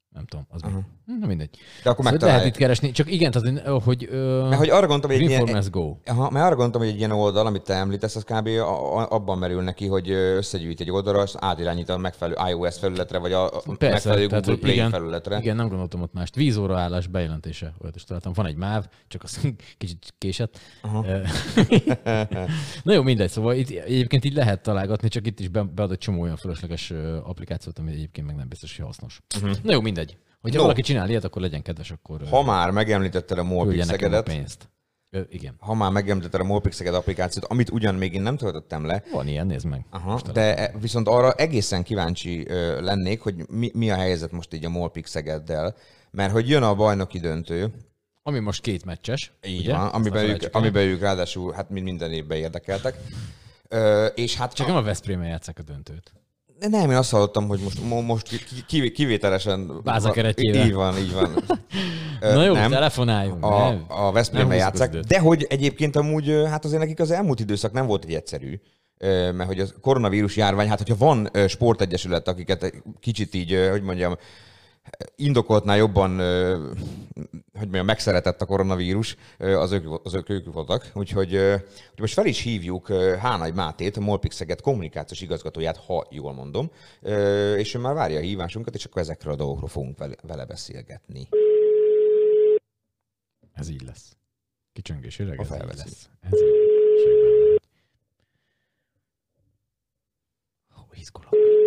Nem tudom, az mi. Na mindegy. De akkor Szóval lehet itt keresni, csak igen, tehát, hogy- ö, Mert hogy arra gondoltam, hogy egy ilyen, Go. Aha, mert arra gondoltam, hogy egy ilyen oldal, amit te említesz, az kb. a- a- abban merül neki, hogy összegyűjt egy oldalra, és átirányít a megfelelő iOS felületre, vagy a a megfelelő tehát, Google Play igen, felületre. Igen, nem gondoltam ott mást. Vízóra állás bejelentése, olyat is találtam. Van egy MÁV, csak az kicsit késett. Na jó, mindegy, szóval itt egyébként így lehet találgatni, csak itt is be- beadott csomó olyan fölösleges applikációt, ami egyébként meg nem biztos, hogy hasznos. Na jó, mindegy. Hogyha No. valaki csinál ilyet, akkor legyen kedves, akkor Ha már megemlítetted a Molpix a Szegedet, pénzt. Ö, igen. ha már megemlítetted a Molpix Szeged applikációt, amit ugyan még én nem töltöttem le, Van ilyen, nézd meg. Aha, de e- viszont arra egészen kíváncsi ö, lennék, hogy mi, mi a helyzet most így a Molpix Szegeddel, mert hogy jön a bajnoki döntő, Ami most két meccses. Így ugye? van, amiben ők, amiben ők ráadásul hát mind minden évben érdekeltek. Ö, és hát Csak nem a Veszprémen játszák a döntőt. De Nem, én azt hallottam, hogy most, mo- most ki- ki- kivételesen... Báza keretjével. Így van, így van. Na jó, nem. telefonáljunk. A, ne? a Veszprémben Nem játszák, de hogy egyébként amúgy, hát azért nekik az elmúlt időszak nem volt egy egyszerű, mert hogy a koronavírus járvány, hát hogyha van sportegyesület, akiket kicsit így, hogy mondjam, indokoltnál jobban, hogy mondjam, megszeretett a koronavírus, az ők, az ők, ők voltak. Úgyhogy, hogy most fel is hívjuk Hánai Mátét, a Molpix Szeged kommunikációs igazgatóját, ha jól mondom, és ő már várja a hívásunkat, és akkor ezekről a dolgokról fogunk vele, beszélgetni. Ez így lesz. Kicsöngés öreg, ez így lesz. Ez így. Hú, izgulok.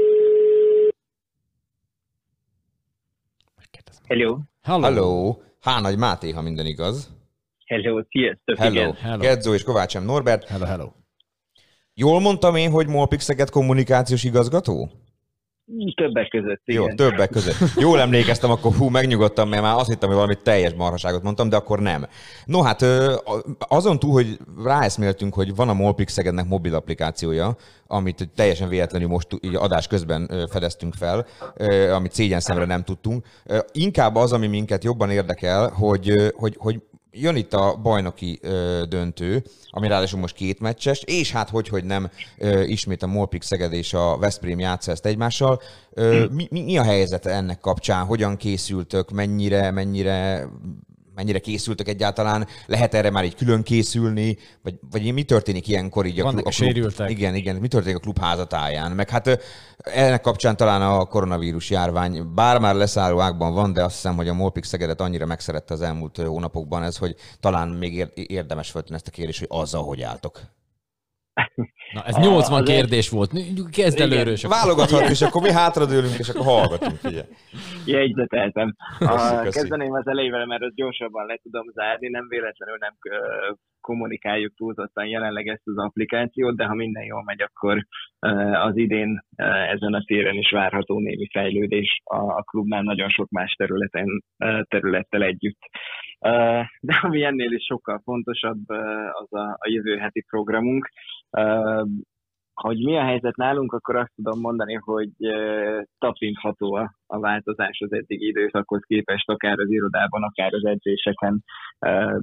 Hello. Hello. Hello! Há Nagy Máté, ha minden igaz. Hello, sziasztok, Hello. igen. Hello. Gedzó és Kovács M. Norbert. Hello, hello. Jól mondtam én, hogy Molpixeget kommunikációs igazgató? Többek között, Jó, igen. többek között. Jól emlékeztem, akkor hú, megnyugodtam, mert már azt hittem, hogy valami teljes marhaságot mondtam, de akkor nem. No hát azon túl, hogy ráeszméltünk, hogy van a Molpix Szegednek mobil applikációja, amit teljesen véletlenül most így adás közben fedeztünk fel, amit szégyen szemre nem tudtunk. Inkább az, ami minket jobban érdekel, hogy, hogy, hogy jön itt a bajnoki ö, döntő, ami ráadásul most két meccses, és hát hogy, hogy nem ö, ismét a Molpix Szeged és a Veszprém játsza ezt egymással. Ö, mi, mi, mi, a helyzet ennek kapcsán? Hogyan készültök? Mennyire, mennyire mennyire készültek egyáltalán? Lehet erre már így külön készülni? Vagy, vagy mi történik ilyenkor így a, Vannak klub, a sérültek. Igen, igen. Mi történik a klub házatáján? Meg hát ennek kapcsán talán a koronavírus járvány, bár már leszálló ágban van, de azt hiszem, hogy a Molpix Szegedet annyira megszerette az elmúlt hónapokban ez, hogy talán még ér- érdemes föltenni ezt a kérdést, hogy azzal, hogy álltok. Na, ez A- 80 az kérdés volt. Kezd Igen. előről, Válogathat, és akkor mi hátradőlünk, és akkor hallgatunk. Figyelj. Jegyzeteltem. A, köszi. kezdeném az elejével, mert azt gyorsabban le tudom zárni, nem véletlenül nem kommunikáljuk túlzottan jelenleg ezt az applikációt, de ha minden jól megy, akkor az idén ezen a téren is várható némi fejlődés a, a klubnál nagyon sok más területen, területtel együtt. De ami ennél is sokkal fontosabb, az a, a jövő heti programunk. Hogy mi a helyzet nálunk, akkor azt tudom mondani, hogy tapintható a, változás az eddigi időszakhoz képest, akár az irodában, akár az edzéseken,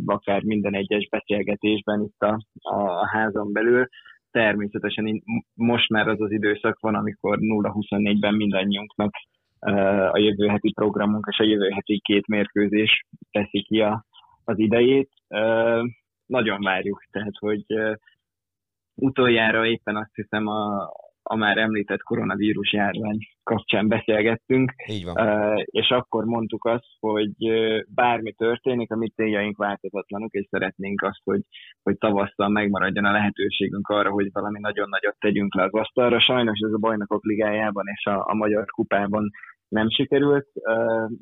akár minden egyes beszélgetésben itt a, a, házon belül. Természetesen most már az az időszak van, amikor 0-24-ben mindannyiunknak a jövő heti programunk és a jövő heti két mérkőzés teszi ki a, az idejét. Nagyon várjuk, tehát hogy utoljára éppen azt hiszem a, a már említett koronavírus járvány kapcsán beszélgettünk, Így van. és akkor mondtuk azt, hogy bármi történik, a mi céljaink változatlanok, és szeretnénk azt, hogy, hogy tavasszal megmaradjon a lehetőségünk arra, hogy valami nagyon nagyot tegyünk le az asztalra. Sajnos ez a bajnokok ligájában és a, a magyar kupában nem sikerült,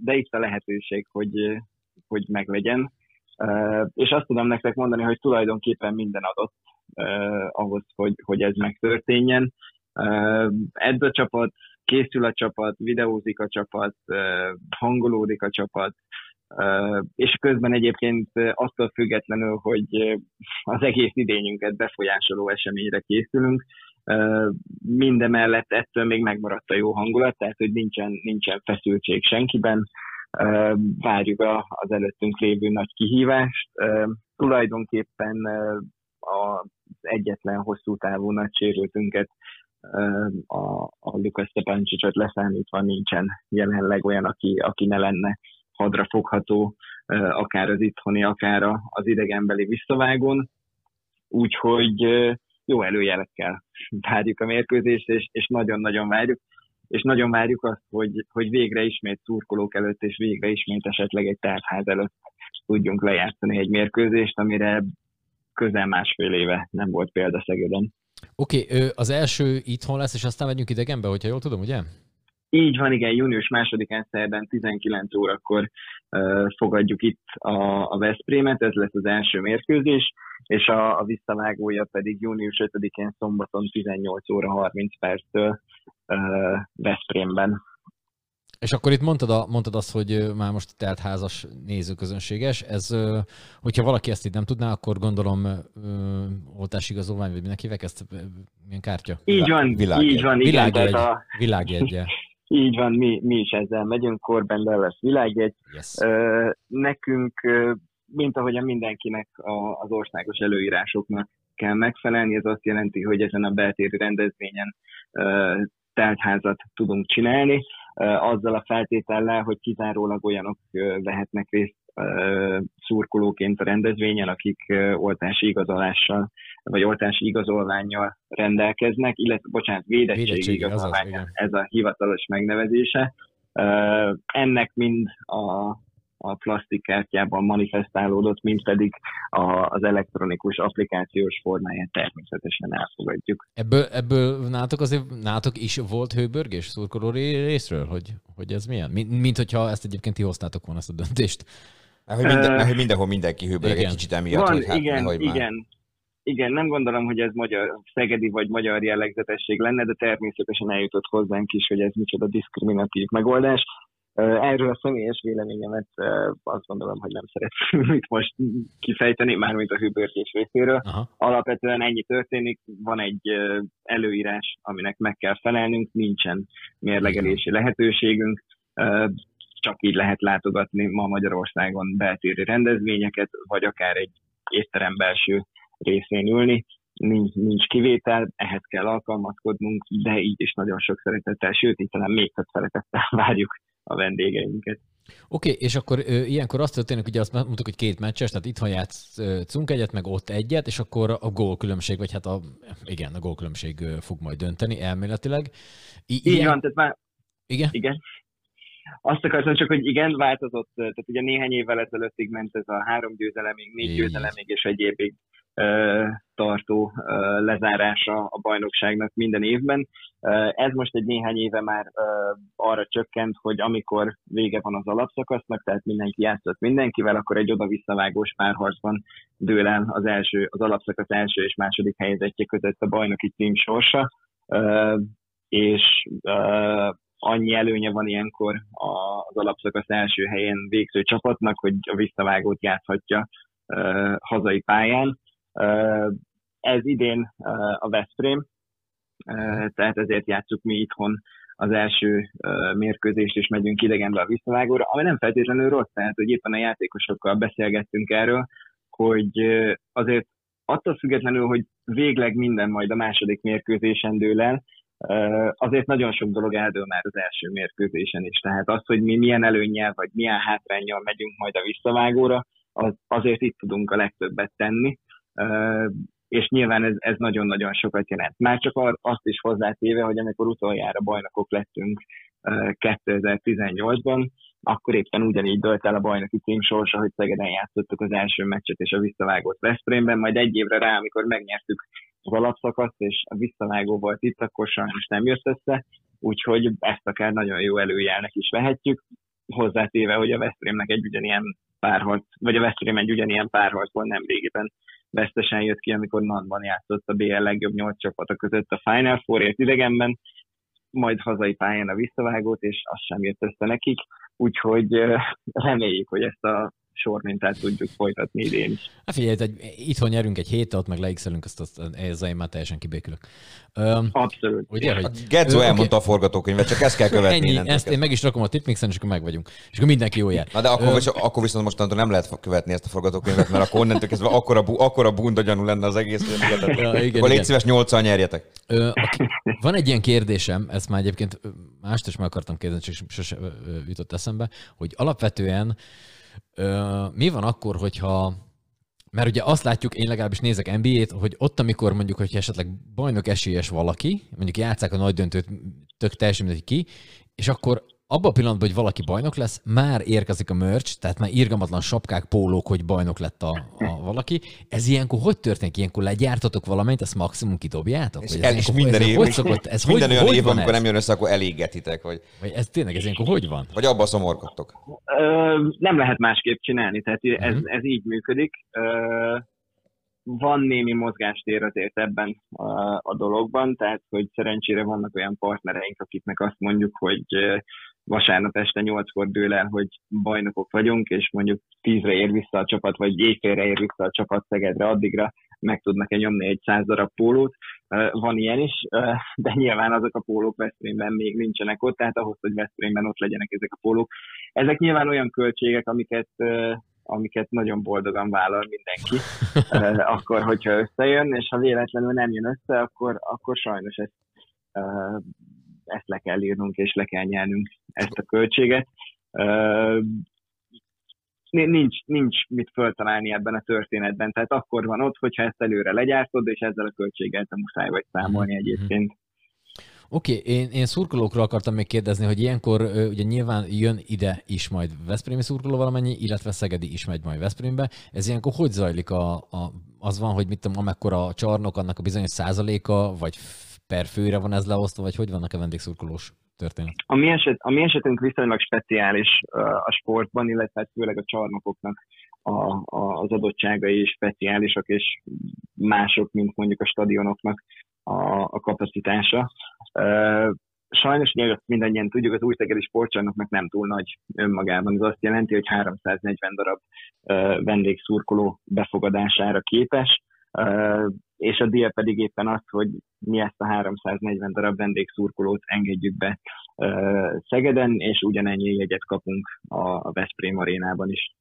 de itt a lehetőség, hogy, hogy meglegyen. És azt tudom nektek mondani, hogy tulajdonképpen minden adott ahhoz, hogy, hogy ez megtörténjen. Edz a csapat, készül a csapat, videózik a csapat, hangolódik a csapat, és közben egyébként attól függetlenül, hogy az egész idényünket befolyásoló eseményre készülünk, mindemellett ettől még megmaradt a jó hangulat, tehát hogy nincsen, nincsen feszültség senkiben, várjuk az előttünk lévő nagy kihívást. Tulajdonképpen az egyetlen hosszú távú nagy sérültünket a, a Lukas Stepancsicsot leszámítva nincsen jelenleg olyan, aki, aki ne lenne hadra fogható, akár az itthoni, akár az idegenbeli visszavágón. Úgyhogy jó előjelekkel várjuk a mérkőzést, és, és nagyon-nagyon várjuk. És nagyon várjuk azt, hogy, hogy végre ismét szurkolók előtt, és végre ismét esetleg egy tárház előtt tudjunk lejátszani egy mérkőzést, amire közel másfél éve nem volt példa Szegeden. Oké, okay, az első itthon lesz, és aztán megyünk idegenbe, hogyha jól tudom, ugye? Így van, igen, június másodikán szerdán 19 órakor uh, fogadjuk itt a, a Veszprémet, ez lesz az első mérkőzés, és a, a visszavágója pedig június 5-én szombaton 18 óra 30 perctől uh, Veszprémben. És akkor itt mondtad, a, mondtad azt, hogy már most teltházas nézőközönséges. Ez, hogyha valaki ezt itt nem tudná, akkor gondolom oltásigazolvány, vagy hívek ezt? Milyen kártya? Így van, Világjegy. így van, igen. Világjegy. tehát A, Világjegye. így van, mi, mi is ezzel megyünk, Korben lesz világjegy. Yes. Nekünk, mint ahogyan mindenkinek a, az országos előírásoknak kell megfelelni, ez azt jelenti, hogy ezen a beltéri rendezvényen teltházat tudunk csinálni, azzal a feltétellel, hogy kizárólag olyanok vehetnek részt szurkolóként a rendezvényen, akik oltási igazolással vagy oltási igazolványjal rendelkeznek, illetve, bocsánat, védettségi Védettségi, igazolvány, azaz, igen. ez a hivatalos megnevezése. Ennek mind a a plastikkártyában manifestálódott, mint pedig a, az elektronikus applikációs formáját természetesen elfogadjuk. Ebből, ebből nátok azért nátok is volt hőbörgés szurkoló részről, hogy, hogy ez milyen? Mint, mint hogyha ezt egyébként ti hoztátok volna ezt a döntést. Hogy, minden, mert, hogy mindenhol mindenki hőbörög egy kicsit emiatt, Van, hogy hát igen, nehogy már. igen. Igen, nem gondolom, hogy ez magyar, szegedi vagy magyar jellegzetesség lenne, de természetesen eljutott hozzánk is, hogy ez micsoda diszkriminatív megoldás. Erről a személyes véleményemet azt gondolom, hogy nem szeretném itt most kifejteni, mármint a hűbörgés részéről. Aha. Alapvetően ennyi történik, van egy előírás, aminek meg kell felelnünk, nincsen mérlegelési lehetőségünk, csak így lehet látogatni ma Magyarországon beltéri rendezvényeket, vagy akár egy étterem belső részén ülni. Nincs, nincs kivétel, ehhez kell alkalmazkodnunk, de így is nagyon sok szeretettel, sőt, így talán még több szeretettel várjuk a vendégeinket. Oké, okay, és akkor ö, ilyenkor azt történik, ugye azt mondtuk, hogy két meccses, tehát itthon játszunk egyet, meg ott egyet, és akkor a gólkülönbség, vagy hát a, igen, a gólkülönbség fog majd dönteni elméletileg. I- Így van, tehát már Igen? Igen. Azt akartam csak, hogy igen, változott, tehát ugye néhány évvel ezelőttig ment ez a három győzelemig, négy Így. győzelemig és egy évig ö, tartó ö, lezárása a bajnokságnak minden évben. Ez most egy néhány éve már arra csökkent, hogy amikor vége van az alapszakasznak, tehát mindenki játszott mindenkivel, akkor egy oda-visszavágós párharcban dől el az első, az alapszakasz első és második helyezettje között a bajnoki cím sorsa. És annyi előnye van ilyenkor az alapszakasz első helyen végző csapatnak, hogy a visszavágót játszhatja hazai pályán. Ez idén a Veszprém, tehát ezért játszuk mi itthon az első mérkőzést, és megyünk idegenbe a visszavágóra, ami nem feltétlenül rossz, tehát hogy éppen a játékosokkal beszélgettünk erről, hogy azért attól függetlenül, hogy végleg minden majd a második mérkőzésen dől el, azért nagyon sok dolog eldől már az első mérkőzésen is. Tehát az, hogy mi milyen előnnyel vagy milyen hátrányjal megyünk majd a visszavágóra, az, azért itt tudunk a legtöbbet tenni. És nyilván ez, ez nagyon-nagyon sokat jelent. Már csak azt is hozzátéve, hogy amikor utoljára bajnokok lettünk ö, 2018-ban, akkor éppen ugyanígy dölt el a bajnoki cím sorsa, hogy Szegeden játszottuk az első meccset és a visszavágót Veszprémben, majd egy évre rá, amikor megnyertük az alapszakaszt, és a visszavágó volt itt, akkor sajnos nem jött össze, úgyhogy ezt akár nagyon jó előjelnek is vehetjük, hozzátéve, hogy a Veszprémnek egy ugyanilyen párharc, vagy a Veszprém egy ugyanilyen párharcból nem régiben vesztesen jött ki, amikor Nanban játszott a BL legjobb nyolc csapata között a Final Fourért idegenben, majd hazai pályán a visszavágót, és az sem jött össze nekik, úgyhogy reméljük, hogy ezt a sormintát tudjuk folytatni idén is. Hát figyelj, egy, itthon nyerünk egy hétet, ott meg leigszelünk, azt, azt ezzel én már teljesen kibékülök. Öm, Abszolút. ugye, hogy... A Gedzo Ö, elmondta a forgatókönyvet, csak ezt kell követni. Ennyi, ezt én meg is rakom a tipmixen, és akkor meg vagyunk. És akkor mindenki jó jár. Na de akkor, Ö, visz, akkor viszont mostantól nem lehet követni ezt a forgatókönyvet, mert akkor onnentől kezdve akkora, bu, akkora bunda gyanú lenne az egész. hogy. Ja, igen, akkor légy igen. szíves nyolccal nyerjetek. Ö, aki, van egy ilyen kérdésem, ezt már egyébként mást is meg akartam kérdezni, csak sose jutott eszembe, hogy alapvetően ö, mi van akkor, hogyha mert ugye azt látjuk, én legalábbis nézek NBA-t, hogy ott, amikor mondjuk, hogyha esetleg bajnok esélyes valaki, mondjuk játszák a nagy döntőt, tök teljesen mindegy ki, és akkor abban a pillanatban, hogy valaki bajnok lesz, már érkezik a merch, tehát már irgalmatlan sapkák, pólók, hogy bajnok lett a, a valaki. Ez ilyenkor hogy történik? Ilyenkor legyártatok valamit, ezt maximum kidobjátok? És, Vagy ez, és ilyenkor- minden év, hogy szokott? Ez minden hogy, olyan hogy év, van amikor ez? nem jön össze, akkor elégetitek, vagy, Vagy ez tényleg, ez ilyenkor hogy van? vagy abba szomorkodtok. Ö, nem lehet másképp csinálni, tehát ez, Mhm. ez így működik. Ö, van némi mozgástér azért ebben a, a dologban, tehát hogy szerencsére vannak olyan partnereink, akiknek azt mondjuk, hogy vasárnap este nyolckor dől el, hogy bajnokok vagyunk, és mondjuk tízre ér vissza a csapat, vagy éjfélre ér vissza a csapat Szegedre, addigra meg tudnak-e nyomni egy száz darab pólót. Van ilyen is, de nyilván azok a pólók Veszprémben még nincsenek ott, tehát ahhoz, hogy Veszprémben ott legyenek ezek a pólók. Ezek nyilván olyan költségek, amiket amiket nagyon boldogan vállal mindenki, akkor, hogyha összejön, és ha véletlenül nem jön össze, akkor, akkor sajnos ezt, ezt le kell írnunk, és le kell nyelnünk ezt a költséget. Nincs, nincs mit föltalálni ebben a történetben, tehát akkor van ott, hogyha ezt előre legyártod, és ezzel a költséggel te muszáj vagy számolni Mhm. egyébként. Oké, okay, én, én szurkolókról akartam még kérdezni, hogy ilyenkor ugye nyilván jön ide is majd Veszprémi szurkoló valamennyi, illetve Szegedi is megy majd Veszprémbe. Ez ilyenkor hogy zajlik? A, a, az van, hogy mit tudom, amekkora a csarnok, annak a bizonyos százaléka, vagy per főre van ez leosztva, vagy hogy vannak a vendégszurkolós történet? A mi, eset, a mi esetünk viszonylag speciális a sportban, illetve hát főleg a csarnokoknak a, a, az adottságai speciálisak és mások, mint mondjuk a stadionoknak a, a kapacitása. Sajnos, ugye mindannyian tudjuk, az új tegeli sportcsarnoknak nem túl nagy önmagában. Ez azt jelenti, hogy 340 darab vendégszurkoló befogadására képes, és a díja pedig éppen az, hogy mi ezt a 340 darab vendégszurkolót engedjük be Szegeden, és ugyanennyi jegyet kapunk a Veszprém arénában is.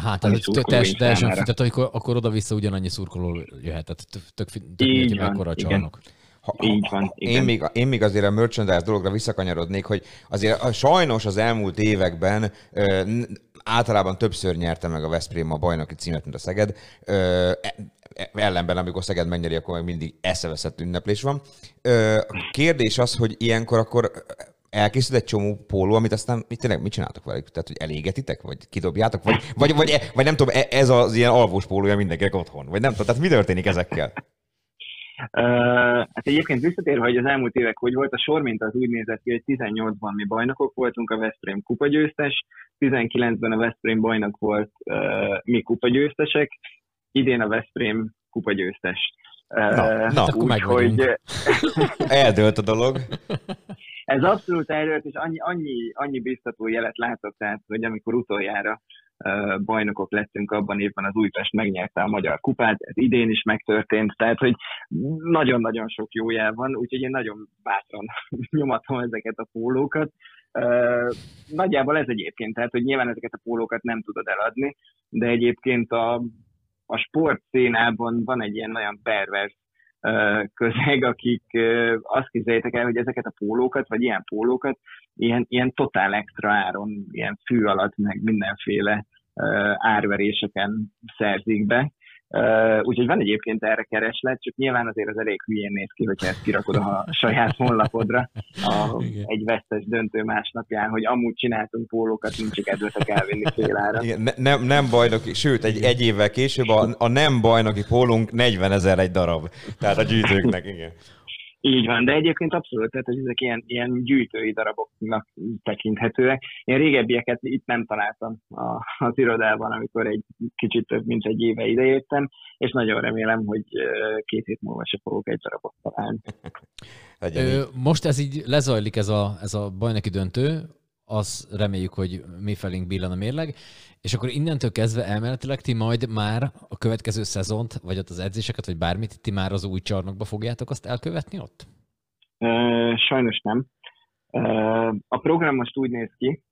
Hát, tehát teljesen, teljesen tehát akkor, akkor oda-vissza ugyanannyi szurkoló jöhet, tehát tök, tök, tök mekkora a csarnok. Ha, Így van, igen. Én, még, én még azért a merchandise dologra visszakanyarodnék, hogy azért a, sajnos az elmúlt években ö, általában többször nyerte meg a Veszprém a bajnoki címet, mint a Szeged. Ö, e, ellenben, amikor Szeged megnyeri, akkor meg mindig eszeveszett ünneplés van. A kérdés az, hogy ilyenkor akkor elkészült egy csomó póló, amit aztán mit, tényleg mit csináltok velük? Tehát, hogy elégetitek, vagy kidobjátok, vagy, vagy, vagy, vagy nem tudom, e, ez az ilyen alvós pólója mindenkinek otthon, vagy nem tudom, tehát mi történik ezekkel? Uh, hát egyébként visszatérve, hogy az elmúlt évek hogy volt, a sor mint az úgy nézett ki, hogy 18-ban mi bajnokok voltunk, a Veszprém kupagyőztes, 19-ben a Veszprém bajnok volt, uh, mi kupagyőztesek, idén a Veszprém kupagyőztes. Uh, na, na úgy, hogy... Eldőlt a dolog. Ez abszolút eldőlt, és annyi, annyi, annyi biztató jelet látok, tehát, hogy amikor utoljára bajnokok lettünk abban évben, az Újpest megnyerte a Magyar Kupát, ez idén is megtörtént, tehát hogy nagyon-nagyon sok jó jel van, úgyhogy én nagyon bátran nyomatom ezeket a pólókat. Nagyjából ez egyébként, tehát hogy nyilván ezeket a pólókat nem tudod eladni, de egyébként a, a sportszénában van egy ilyen nagyon pervers közeg, akik azt képzeljétek el, hogy ezeket a pólókat, vagy ilyen pólókat ilyen, ilyen totál extra áron, ilyen fű alatt, meg mindenféle árveréseken szerzik be. Uh, úgyhogy van egyébként erre kereslet, csak nyilván azért az elég hülyén néz ki, hogyha ezt kirakod a saját honlapodra a, egy vesztes döntő másnapján, hogy amúgy csináltunk pólókat, nincs kedvetek elvinni félára. Igen, ne, nem, nem bajnoki, sőt, egy, egy évvel később a, a nem bajnoki pólunk 40 ezer egy darab. Tehát a gyűjtőknek, igen. Így van, de egyébként abszolút, tehát hogy ezek ilyen, ilyen gyűjtői daraboknak tekinthetőek. Én régebbieket itt nem találtam a, az irodában, amikor egy kicsit több mint egy éve ideértem, és nagyon remélem, hogy két hét múlva se fogok egy darabot találni. Ö, most ez így lezajlik ez a, ez a bajnoki döntő, az reméljük, hogy mi felénk billen a mérleg, és akkor innentől kezdve elméletileg ti majd már a következő szezont, vagy ott az edzéseket, vagy bármit, ti már az új csarnokba fogjátok azt elkövetni ott? Sajnos nem. A program most úgy néz ki,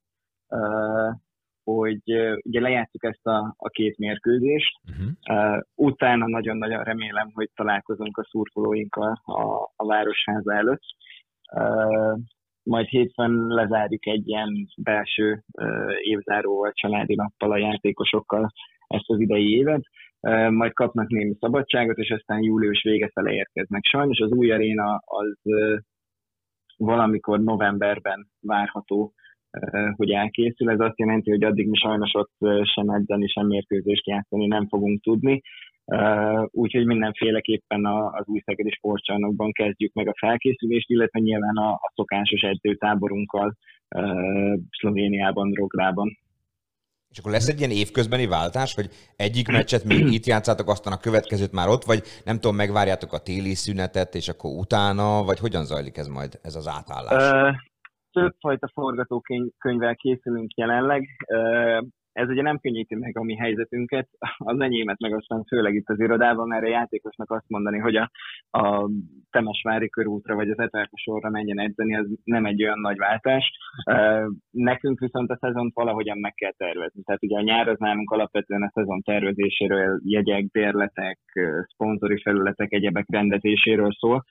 hogy ugye lejátszuk ezt a, a két mérkőzést, uh-huh. utána nagyon-nagyon remélem, hogy találkozunk a szurkolóinkkal a, a Városháza előtt majd hétfőn lezárjuk egy ilyen belső évzáróval, családi nappal a játékosokkal ezt az idei évet, majd kapnak némi szabadságot, és aztán július vége fele érkeznek. Sajnos az új aréna az valamikor novemberben várható, hogy elkészül. Ez azt jelenti, hogy addig mi sajnos ott sem edzeni, sem mérkőzést játszani nem fogunk tudni. Úgyhogy mindenféleképpen az új szegedi sportcsarnokban kezdjük meg a felkészülést, illetve nyilván a, a szokásos edzőtáborunkkal Szlovéniában, Rográban. És akkor lesz egy ilyen évközbeni váltás, hogy egyik meccset még itt játszátok, aztán a következőt már ott, vagy nem tudom, megvárjátok a téli szünetet, és akkor utána, vagy hogyan zajlik ez majd, ez az átállás? Többfajta forgatókönyvvel készülünk jelenleg. Ez ugye nem könnyíti meg a mi helyzetünket, az enyémet meg aztán főleg itt az irodában, mert a játékosnak azt mondani, hogy a, a Temesvári körútra vagy az Etelka menjen edzeni, az nem egy olyan nagy váltás. Nekünk viszont a szezont valahogyan meg kell tervezni. Tehát ugye a nyár az nálunk alapvetően a szezon tervezéséről, jegyek, bérletek, szponzori felületek, egyebek rendezéséről szól.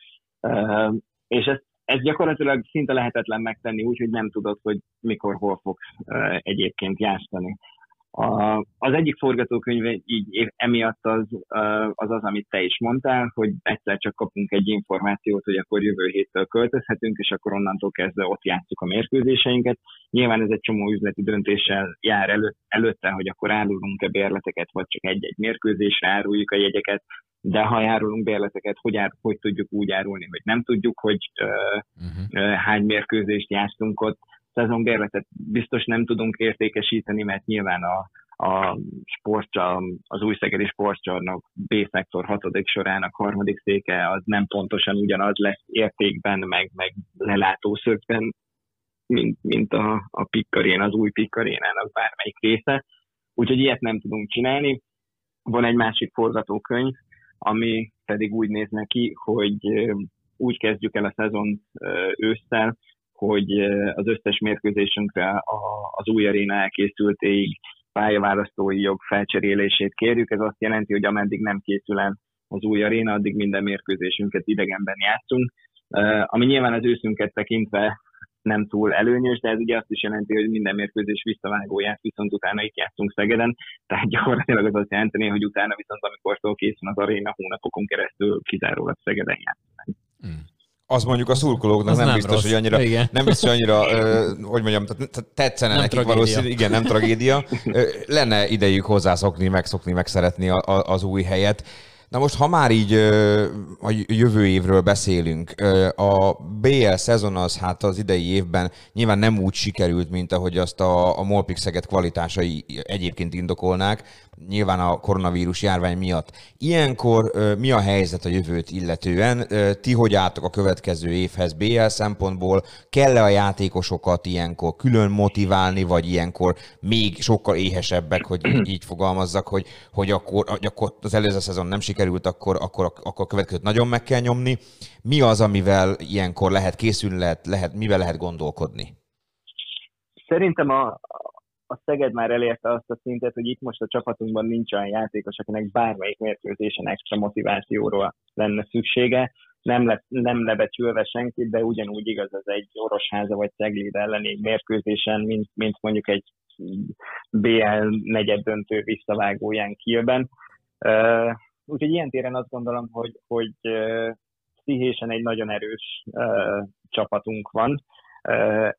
És ezt ez gyakorlatilag szinte lehetetlen megtenni úgy, hogy nem tudod, hogy mikor, hol fogsz egyébként játszani. A, az egyik forgatókönyv így emiatt az, az az, amit te is mondtál, hogy egyszer csak kapunk egy információt, hogy akkor jövő héttől költözhetünk, és akkor onnantól kezdve ott játszuk a mérkőzéseinket. Nyilván ez egy csomó üzleti döntéssel jár elő, előtte, hogy akkor árulunk-e bérleteket, vagy csak egy-egy mérkőzésre áruljuk a jegyeket, de ha árulunk bérleteket, hogy, ár, hogy tudjuk úgy árulni, hogy nem tudjuk, hogy uh, uh-huh. hány mérkőzést játszunk ott, szezonbérletet biztos nem tudunk értékesíteni, mert nyilván a, a sportcsal, az új szegedi sportcsarnok B-szektor hatodik sorának harmadik széke az nem pontosan ugyanaz lesz értékben, meg, meg lelátószögben, mint, mint a, a pikkarén, az új pikkarénának bármelyik része. Úgyhogy ilyet nem tudunk csinálni. Van egy másik forgatókönyv, ami pedig úgy néz neki, hogy úgy kezdjük el a szezon ősszel, hogy az összes mérkőzésünkre az új aréna elkészültéig pályaválasztói jog felcserélését kérjük. Ez azt jelenti, hogy ameddig nem készül el az új aréna, addig minden mérkőzésünket idegenben játszunk, ami nyilván az őszünket tekintve nem túl előnyös, de ez ugye azt is jelenti, hogy minden mérkőzés visszavágóját viszont utána itt játszunk Szegeden, tehát gyakorlatilag az azt jelenti, hogy utána viszont amikor készül az aréna hónapokon keresztül kizárólag Szegeden játszunk. Hmm az mondjuk a szurkolóknak nem, nem biztos, rossz. hogy annyira, igen. nem biztos, hogy annyira, ö, hogy mondjam, tetszene nem nekik valószínű, igen, nem tragédia. Lenne idejük hozzászokni, megszokni, megszeretni a, a, az új helyet. Na most, ha már így a jövő évről beszélünk, a BL szezon az hát az idei évben nyilván nem úgy sikerült, mint ahogy azt a, a Molpix Szeged kvalitásai egyébként indokolnák, nyilván a koronavírus járvány miatt. Ilyenkor mi a helyzet a jövőt illetően? Ti hogy álltok a következő évhez BL szempontból? Kell-e a játékosokat ilyenkor külön motiválni, vagy ilyenkor még sokkal éhesebbek, hogy így fogalmazzak, hogy, hogy akkor, akkor az előző szezon nem sikerült, akkor, akkor, akkor a következőt nagyon meg kell nyomni. Mi az, amivel ilyenkor lehet készülni, lehet, lehet, mivel lehet gondolkodni? Szerintem a, a Szeged már elérte azt a szintet, hogy itt most a csapatunkban nincs olyan játékos, akinek bármelyik mérkőzésen extra motivációról lenne szüksége. Nem, le, nem lebecsülve senkit, de ugyanúgy igaz az egy Orosháza vagy Cegléd elleni mérkőzésen, mint, mint mondjuk egy BL negyed döntő visszavágóján Kielben. Uh, úgyhogy ilyen téren azt gondolom, hogy, hogy uh, pszichésen egy nagyon erős uh, csapatunk van,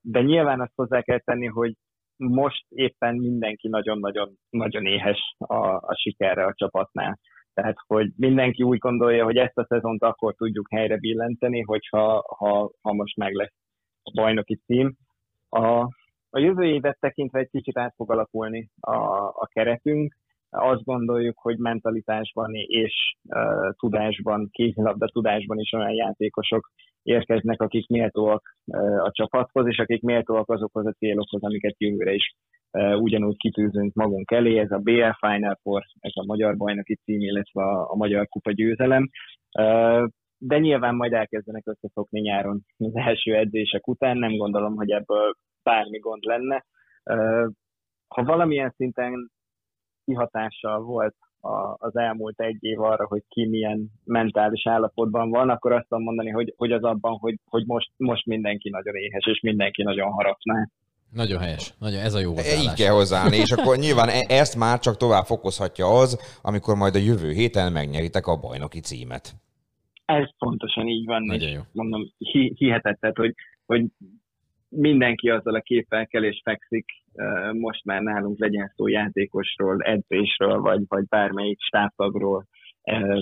de nyilván azt hozzá kell tenni, hogy most éppen mindenki nagyon-nagyon nagyon éhes a, a sikerre a csapatnál. Tehát, hogy mindenki úgy gondolja, hogy ezt a szezont akkor tudjuk helyre billenteni, hogyha ha, ha most meg lesz a bajnoki cím. A, a jövő évet tekintve egy kicsit át fog alakulni a, a keretünk. Azt gondoljuk, hogy mentalitásban és uh, tudásban, kézilabda tudásban is olyan játékosok érkeznek, akik méltóak a csapathoz, és akik méltóak azokhoz a célokhoz, amiket jövőre is ugyanúgy kitűzünk magunk elé. Ez a BL Final Four, ez a magyar bajnoki cím, illetve a, a magyar kupa győzelem. De nyilván majd elkezdenek összeszokni nyáron az első edzések után, nem gondolom, hogy ebből bármi gond lenne. Ha valamilyen szinten kihatással volt a, az elmúlt egy év arra, hogy ki milyen mentális állapotban van, akkor azt tudom mondani, hogy, hogy az abban, hogy, hogy most, most mindenki nagyon éhes, és mindenki nagyon harapná. Nagyon helyes. Nagyon, ez a jó hozzáállás. Így kell hozzáállni, és akkor nyilván e- ezt már csak tovább fokozhatja az, amikor majd a jövő héten megnyeritek a bajnoki címet. Ez pontosan így van. Nagyon jó. Mondom, hi- hihetetlen, hogy, hogy mindenki azzal a képpel kell és fekszik, most már nálunk legyen szó játékosról, edzésről, vagy, vagy bármelyik stábtagról,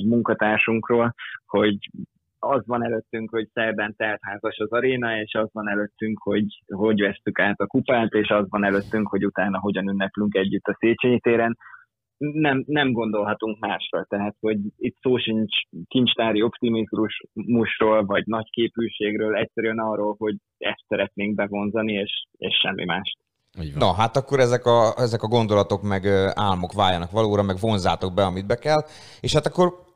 munkatársunkról, hogy az van előttünk, hogy szerdán teltházas az aréna, és az van előttünk, hogy hogy vesztük át a kupát, és az van előttünk, hogy utána hogyan ünneplünk együtt a Széchenyi téren. Nem, nem gondolhatunk másra, tehát hogy itt szó sincs kincstári optimizmusról, vagy nagy képűségről, egyszerűen arról, hogy ezt szeretnénk bevonzani, és, és semmi mást. Na, hát akkor ezek a, ezek a gondolatok meg álmok váljanak valóra, meg vonzátok be, amit be kell, és hát akkor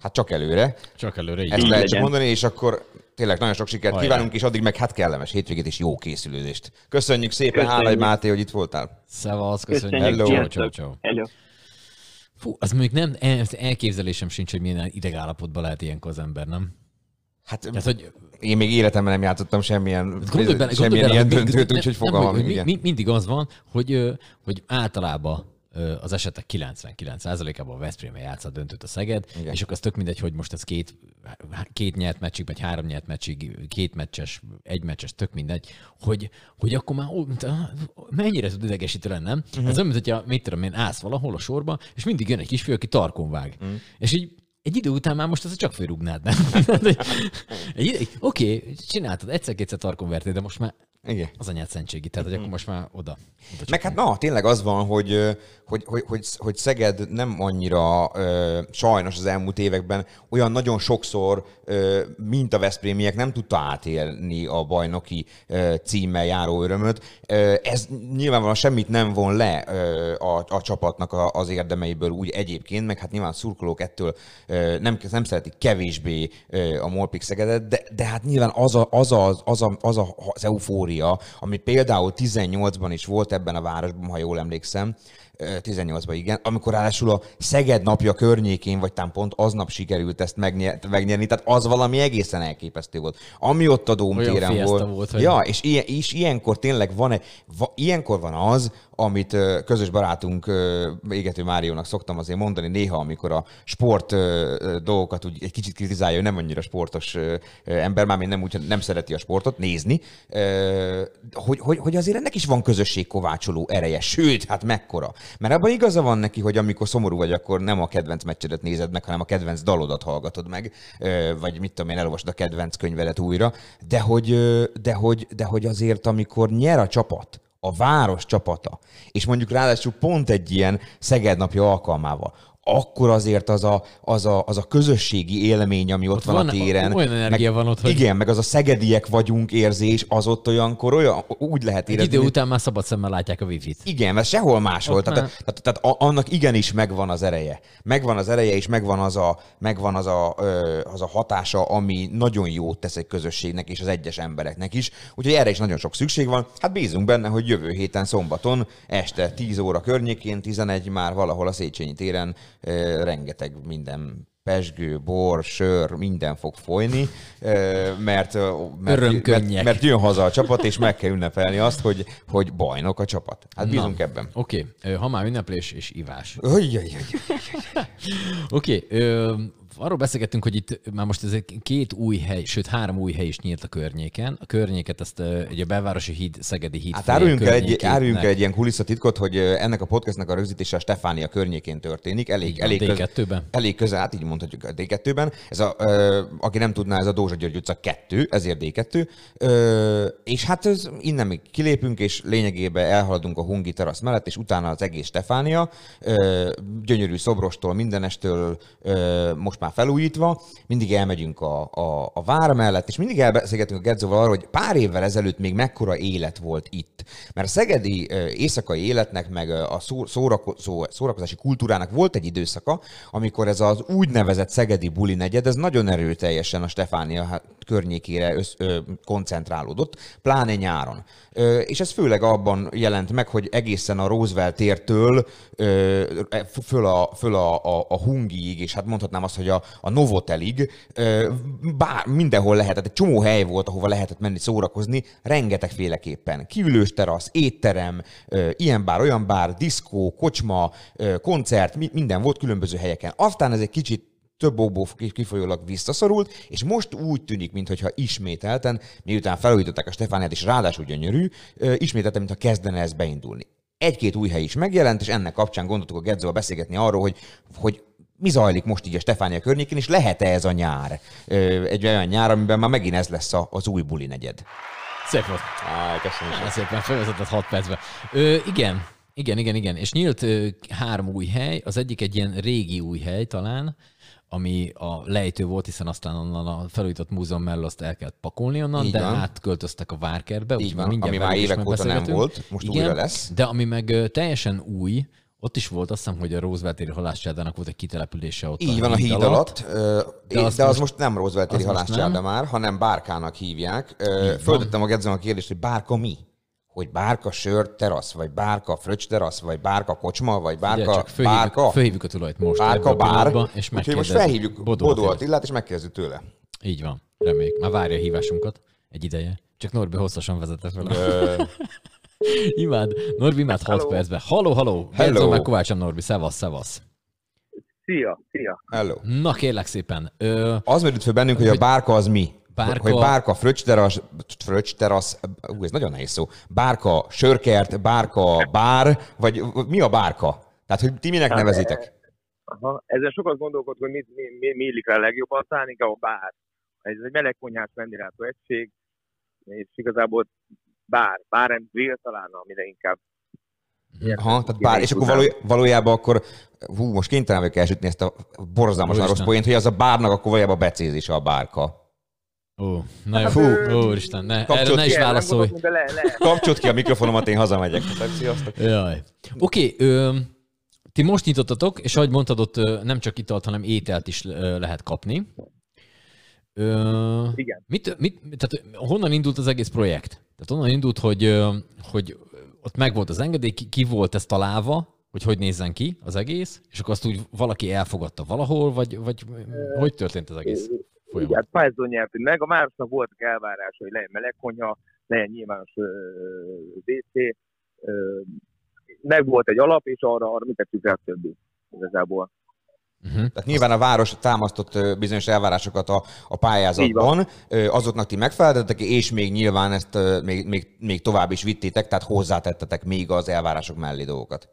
hát csak előre. Csak előre, így. Ezt lehet csak mondani, és akkor tényleg nagyon sok sikert Hajrá. kívánunk, és addig meg hát kellemes hétvégét és jó készülődést. Köszönjük szépen, Hálai Máté, hogy itt voltál. Szevasz, köszönjük. köszönjük. Hello, ciao, ciao. Hello. Fú, az mondjuk nem, elképzelésem sincs, hogy milyen idegállapotban lehet ilyenkor az ember, nem? Hát, Tehát, hogy én még életemben nem játszottam semmilyen, gondolj bele, semmilyen bele, ilyen döntőt, úgyhogy fogalmam mi, mi, mindig az van, hogy, hogy általában az esetek 99%-ában a Veszprém játsza a döntőt a Szeged, Igen. és akkor az tök mindegy, hogy most ez két, két nyert meccsig, vagy három nyert meccsig, két meccses, egy meccses, tök mindegy, hogy, hogy akkor már ó, mennyire tud idegesítő lenni, nem? Uh-huh. Ez olyan, mint hogyha, mit tudom én, állsz valahol a sorba, és mindig jön egy kisfiú, aki tarkon vág. Uh-huh. És így egy idő után már most ezt csak fölrúgnád, nem? Oké, okay, csináltad, egyszer-kétszer tarkon vertél, de most már Igen. az anyád szentségi, tehát hogy akkor most már oda. oda Meg hát na, tényleg az van, hogy, hogy, hogy, hogy, hogy Szeged nem annyira ö, sajnos az elmúlt években olyan nagyon sokszor, ö, mint a Veszprémiek nem tudta átélni a bajnoki ö, címmel járó örömöt. Ö, ez nyilvánvalóan semmit nem von le ö, a, a csapatnak a, az érdemeiből úgy egyébként, meg hát nyilván a szurkolók ettől ö, nem, nem szeretik kevésbé ö, a Molpik Szegedet, de, de hát nyilván az a, az, a, az, a, az, a, az eufória, ami például 18-ban is volt ebben a városban, ha jól emlékszem, ö, 18-ban igen, amikor ráadásul a Szeged napja környékén, vagy talán pont aznap sikerült ezt megnyer, megnyerni, tehát az valami egészen elképesztő volt. Ami ott a Dómtéren fiesta volt. volt, hogy- ja, és, ilyen, és ilyenkor tényleg van, va, ilyenkor van az, amit közös barátunk Égető Máriónak szoktam azért mondani néha, amikor a sport dolgokat úgy egy kicsit kritizálja, ő nem annyira sportos ember, már nem úgy, hogy nem szereti a sportot nézni, hogy, hogy, hogy azért ennek is van közösségkovácsoló ereje, sőt, hát mekkora. Mert abban igaza van neki, hogy amikor szomorú vagy, akkor nem a kedvenc meccsedet nézed meg, hanem a kedvenc dalodat hallgatod meg, vagy mit tudom én, elolvasod a kedvenc könyvedet újra, de hogy, de hogy, de hogy azért, amikor nyer a csapat, a város csapata, és mondjuk ráadásul pont egy ilyen Szeged napja alkalmával, akkor azért az a, az a, az a közösségi élmény, ami ott, ott van, van- a téren. olyan energia meg, van ott, hogy- Igen, meg az a szegediek vagyunk érzés, az ott olyankor olyan, úgy lehet Egy érezni. idő hogy- után már szabad szemmel látják a wifi-t. igen, mert sehol máshol. Ott Tehát, már- tehát, tehát, a- annak igenis megvan az ereje. Megvan az ereje, és megvan az a, megvan az a, az a hatása, ami nagyon jót tesz egy közösségnek és az egyes embereknek is. Úgyhogy erre is nagyon sok szükség van. Hát bízunk benne, hogy jövő héten szombaton este 10 óra környékén, 11 már valahol a Széchenyi téren rengeteg minden pesgő, bor, sör, minden fog folyni, mert, mert, mert, mert jön haza a csapat, és meg kell ünnepelni azt, hogy, hogy bajnok a csapat. Hát bízunk ebben. Oké, okay. ha már ünneplés és ivás. Oké, okay. Arról beszélgettünk, hogy itt már most ez egy két új hely, sőt három új hely is nyílt a környéken. A környéket ezt ugye a belvárosi híd, Szegedi híd Hát áruljunk el, egy, áruljunk el egy ilyen kulisszatitkot, hogy ennek a podcastnak a rögzítése a Stefánia környékén történik. Elég, Így elég, köz- D2-ben. elég közel, hát így mondhatjuk a D2-ben. Ez a, ö, aki nem tudná, ez a Dózsa György utca 2, ezért D2. Ö, és hát ez, innen még kilépünk, és lényegében elhaladunk a Hungi terasz mellett, és utána az egész Stefánia, ö, gyönyörű szobrostól, mindenestől ö, most már felújítva, mindig elmegyünk a, a, a vár mellett, és mindig elbeszélgetünk a Gedzóval arról, hogy pár évvel ezelőtt még mekkora élet volt itt. Mert a szegedi éjszakai életnek, meg a szórakozási kultúrának volt egy időszaka, amikor ez az úgynevezett szegedi buli negyed, ez nagyon erőteljesen a Stefánia hát, környékére össz, ö, koncentrálódott, pláne nyáron. Ö, és ez főleg abban jelent meg, hogy egészen a Roosevelt tértől ö, föl, a, föl a, a, a Hungiig, és hát mondhatnám azt, hogy a, a Novotelig, ö, bár mindenhol lehetett, egy csomó hely volt, ahova lehetett menni szórakozni, rengetegféleképpen. Kiülős terasz, étterem, ilyen bár, olyan bár, diszkó, kocsma, koncert, mi- minden volt különböző helyeken. Aztán ez egy kicsit több okból kifolyólag visszaszorult, és most úgy tűnik, mintha ismételten, miután felújították a Stefániát, és ráadásul gyönyörű, ismételten, mintha kezdene ez beindulni. Egy-két új hely is megjelent, és ennek kapcsán gondoltuk a Gedzóval beszélgetni arról, hogy, hogy mi zajlik most így a Stefánia környékén, és lehet-e ez a nyár? Egy olyan nyár, amiben már megint ez lesz az új buli negyed. Szép volt. Á, köszönöm. Nagyon szépen felvezetett 6 percbe. Ö, igen, igen, igen, igen. És nyílt ö, három új hely, az egyik egy ilyen régi új hely talán, ami a lejtő volt, hiszen aztán onnan a felújított múzeum mellett azt el kellett pakolni onnan, Így de van. átköltöztek a várkertbe. Így úgyhogy mindjárt ami már évek óta nem volt, most újra lesz. De ami meg teljesen új, ott is volt, azt hiszem, hogy a Roosevelt téri halászcsádának volt egy kitelepülése ott Így van a híd alatt, ö, De de, az, de az most- most nem Roosevelt téri halászcsárda nem. már, hanem Bárkának hívják. Ö, Földettem a Gedzon a kérdést, hogy Bárka mi? Hogy Bárka sör terasz, vagy Bárka fröccs terasz, vagy Bárka kocsma, vagy Ugye, Bárka csak fölhívjuk, Bárka, fölhívjuk a tulajt most. Bárka a bár. És Úgyhogy most felhívjuk Bodó Bodó Attilát. És megkérdezzük tőle. Így van, reméljük. Már várja a hívásunkat egy ideje. Csak Norbi hosszasan vezette fel. Imád. Norbi imád 6 Hello. percben. Halló, halló. Hello. Meg Kovácsom Norbi. Szevasz, szevasz. Szia, szia. Hello. Na kérlek szépen. Ö, Az merült fel bennünk, hogy a Hogy- bárka az mi? Bárka- Hogy bárka, fröccsterasz, fröccsterasz, ú, ez nagyon nehéz szó. Bárka, sörkert, bárka, bár, vagy mi a bárka? Tehát, hogy ti minek nevezitek? Aha. Ezen sokat gondolkodok, hogy mit, mi, mi, mi illik rá legjobban, talán inkább a bár. Ez egy melegkonyhás vendéglátó egység, és igazából bár, bár and grill talán, amire inkább. Aha, tehát bár, és akkor való, valójában akkor, hú, most kénytelen vagyok elsütni ezt a borzalmasan rossz poént, hogy az a bárnak akkor valójában becézése a bárka. Ó, na jó. Fú. Ó, Úristen, ne, erre ne is válaszolj. Kapcsolt ki a mikrofonomat, én hazamegyek. Sziasztok. Jaj. Oké, ö, ti most nyitottatok, és ahogy mondtad, ott nem csak italt, hanem ételt is lehet kapni. Ö, Igen. Mit, mit, tehát honnan indult az egész projekt? Tehát onnan indult, hogy, ö, hogy ott megvolt az engedély, ki, ki volt ez találva, hogy hogy nézzen ki az egész, és akkor azt úgy valaki elfogadta valahol, vagy, vagy hogy történt az egész Igen, folyamat? hát Pfizer nyertünk meg, a városnak voltak elvárásai, hogy legyen melegkonyha, legyen nyilvános ö, WC, ö, meg volt egy alap, és arra, arra mit tettük rá többi igazából. Uh-huh. Tehát nyilván a város támasztott bizonyos elvárásokat a, a pályázatban, azoknak ti megfeleltetek, és még nyilván ezt még, még, még tovább is vittétek, tehát hozzátettetek még az elvárások mellé dolgokat.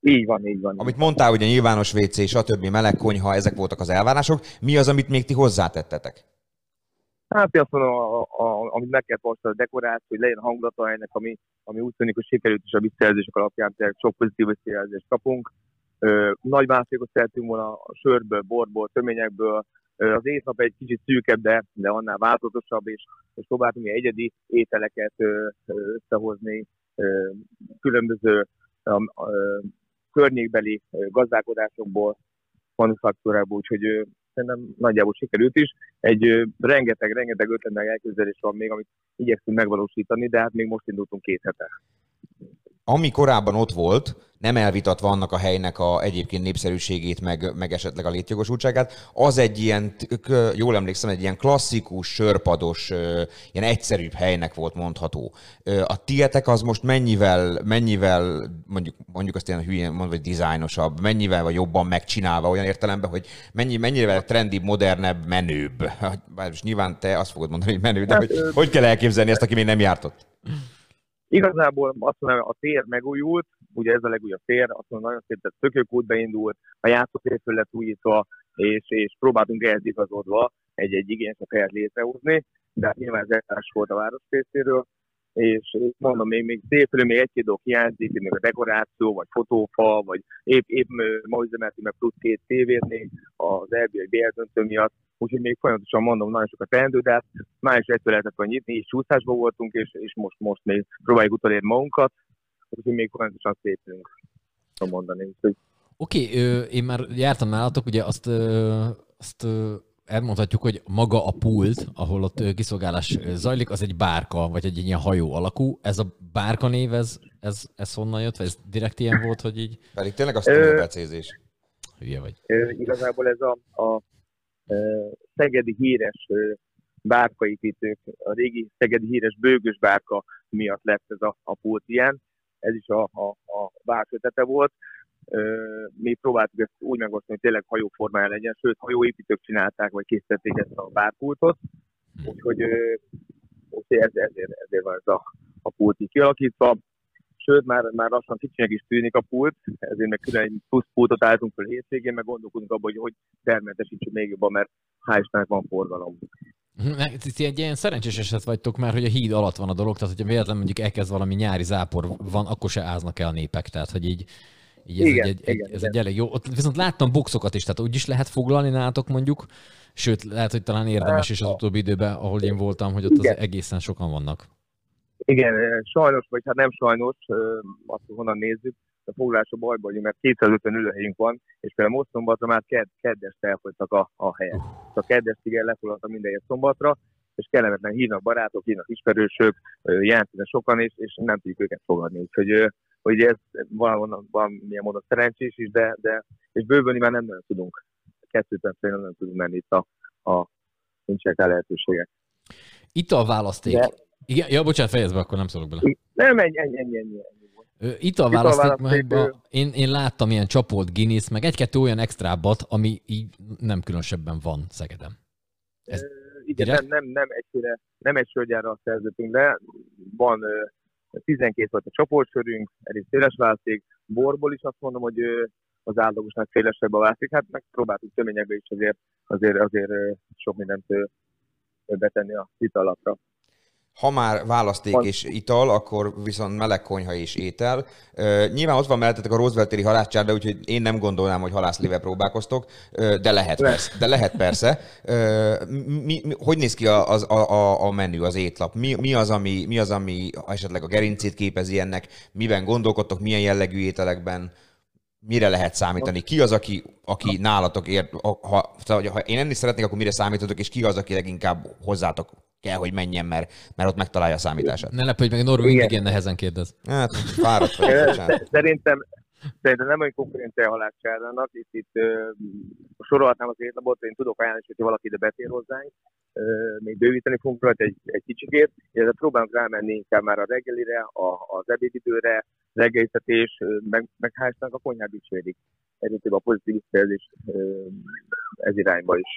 Így van, így van. Amit mondtál, hogy a nyilvános WC, stb. melegkonyha, ezek voltak az elvárások. Mi az, amit még ti hozzátettetek? Hát én azt mondom, a, a, amit meg kell tartani a dekoráció, hogy legyen hangulata ennek, ami, ami úgy tűnik, hogy sikerült is a visszajelzések alapján, tehát sok pozitív visszajelzést kapunk. Nagy mátékot szerettünk volna a sörből, borból, töményekből. Az éjszap egy kicsit szűkebb, de, de annál változatosabb, és, és próbáltunk egyedi ételeket összehozni, különböző ö, ö, környékbeli gazdálkodásokból, manufaktúrából, úgyhogy szerintem nagyjából sikerült is egy rengeteg, rengeteg ötlet meg elképzelés van még, amit igyekszünk megvalósítani, de hát még most indultunk két hete. Ami korábban ott volt, nem elvitatva annak a helynek a egyébként népszerűségét, meg, meg esetleg a létjogosultságát, az egy ilyen, jól emlékszem, egy ilyen klasszikus, sörpados, ilyen egyszerűbb helynek volt mondható. A tietek az most mennyivel, mennyivel mondjuk, mondjuk azt ilyen hülyén mondva, hogy dizájnosabb, mennyivel vagy jobban megcsinálva olyan értelemben, hogy mennyi, mennyivel trendibb, modernebb, menőbb. Bár most nyilván te azt fogod mondani, hogy menő, de Hát, hogy, hogy kell elképzelni ezt, aki még nem járt ott? Igazából azt mondom, a tér megújult, ugye ez a legújabb tér, azt mondom, nagyon szép, tehát tökőkút beindult, a játszótér föl lett újítva, és, és próbáltunk ehhez igazodva egy-egy igényesebb helyet létrehozni, de hát nyilván ez elvárás volt a város részéről, és mondom, még, még szépülő, még egy-két dolog hiányzik, még a dekoráció, vagy fotófa, vagy épp, épp ma üzemeltünk meg plusz két tévét még az RBI BL miatt, úgyhogy még folyamatosan mondom, nagyon sokat teendő, de hát május 1 lehetett volna nyitni, és csúszásban voltunk, és, és most, most még próbáljuk utolérni magunkat, úgyhogy még folyamatosan szépünk, tudom mondani. Úgyhogy Oké, ö, én már jártam nálatok, ugye azt, ö, azt ö, elmondhatjuk, hogy maga a pult, ahol ott kiszolgálás zajlik, az egy bárka, vagy egy ilyen hajó alakú. Ez a bárka név, ez, ez, ez honnan jött? Vagy ez direkt ilyen volt, hogy így Pedig tényleg azt hogy becézés. hülye vagy? Ö, igazából ez a, a, szegedi híres bárkaépítők, a régi szegedi híres bőgös bárka miatt lett ez a, a pult ilyen. Ez is a, a, a ötlete volt. Mi próbáltuk ezt úgy megosztani, hogy tényleg hajóformája legyen, sőt hajóépítők csinálták, vagy készítették ezt a bárpultot. Úgyhogy úgyhogy ez, ezért, ezért van ez a, a pult így kialakítva. Sőt, már, már lassan kicsinek is tűnik a pult, ezért meg külön egy plusz pultot álltunk fel hétvégén, meg gondolkodunk abban, hogy hogy termeltesítsük még jobban, mert hál' van forgalom. Ne, Ti egy ilyen szerencsés eset vagytok már, hogy a híd alatt van a dolog, tehát hogyha véletlenül mondjuk elkezd valami nyári zápor van, akkor se áznak el a népek, tehát hogy így, így ez, Igen, egy, egy, igen, ez igen. egy elég jó. Ott viszont láttam boxokat is, tehát úgy is lehet foglalni nálatok mondjuk, sőt, lehet, hogy talán érdemes is az utóbbi időben, ahol én voltam, hogy ott az Igen. egészen sokan vannak. Igen, sajnos, vagy hát nem sajnos, azt honnan nézzük, a foglalás a bajban vagyunk, mert 250 ülőhelyünk van, és például most szombatra már ked, keddest elfogytak a, a helyek. A keddestig el lefoglaltak minden szombatra, és kellemetlen hívnak barátok, hívnak ismerősök, jelentkeznek sokan, és, és nem tudjuk őket fogadni. Úgyhogy hogy ez valamilyen, valamilyen módon szerencsés is, de, de és bővülni már nem nagyon tudunk. Kettőt nem nagyon tudunk menni itt a, a nincsenek rá lehetőségek. Itt a választék. De- Igen, ja, bocsánat, fejezd be, akkor nem szólok bele. Nem, ennyi, ennyi, ennyi. ennyi. Ö, Italválasztékban Italválaszték, én, én láttam ilyen csapolt Guinness, meg egy-kettő olyan extrábbat, ami így nem különösebben van Szegeden. Ez Ö, Igen, direkt? nem, nem, nem egyféle, nem egy sörgyárral szerződtünk, de van ö, 12 volt a csoportsörünk, elég széles választék, borból is azt mondom, hogy az átlagosnak szélesebb a választék, hát megpróbáltuk töményekbe is azért, azért, azért sok mindent betenni a italapra. Ha már választék Van. és ital, akkor viszont meleg konyha és étel. Nyilván ott van mellettetek a Roosevelt-téri halászcsárda, úgyhogy én nem gondolnám, hogy halászlével próbálkoztok, de lehet Le- persze. De lehet persze. Mi, mi, hogy néz ki a, a, a, a menü, az étlap? Mi, mi, az, ami, mi az, ami esetleg a gerincét képezi ennek? Miben gondolkodtok, milyen jellegű ételekben? Mire lehet számítani? Ki az, aki, aki nálatok ért, ha, ha, ha én enni szeretnék, akkor mire számítotok, és ki az, aki leginkább hozzátok kell, hogy menjen, mert, mert ott megtalálja a számítását? Ne lepődj meg, Norbi mindig ilyen nehezen kérdez. Hát, fáradt sz- Szerintem, szerintem nem olyan konkurencia a halászcsárdának, itt, itt ö, sorolhatnám az étlapot, én tudok ajánlani, hogyha valaki ide betér hozzánk, ö, még bővíteni fogunk rajta egy, egy kicsikét, illetve próbálunk rámenni inkább már a reggelire, a, az ebédidőre, reggeliztetés, meg, meg hál' a konyhát dicsérik. Egyébként a pozitív visszajelzés ez irányba is.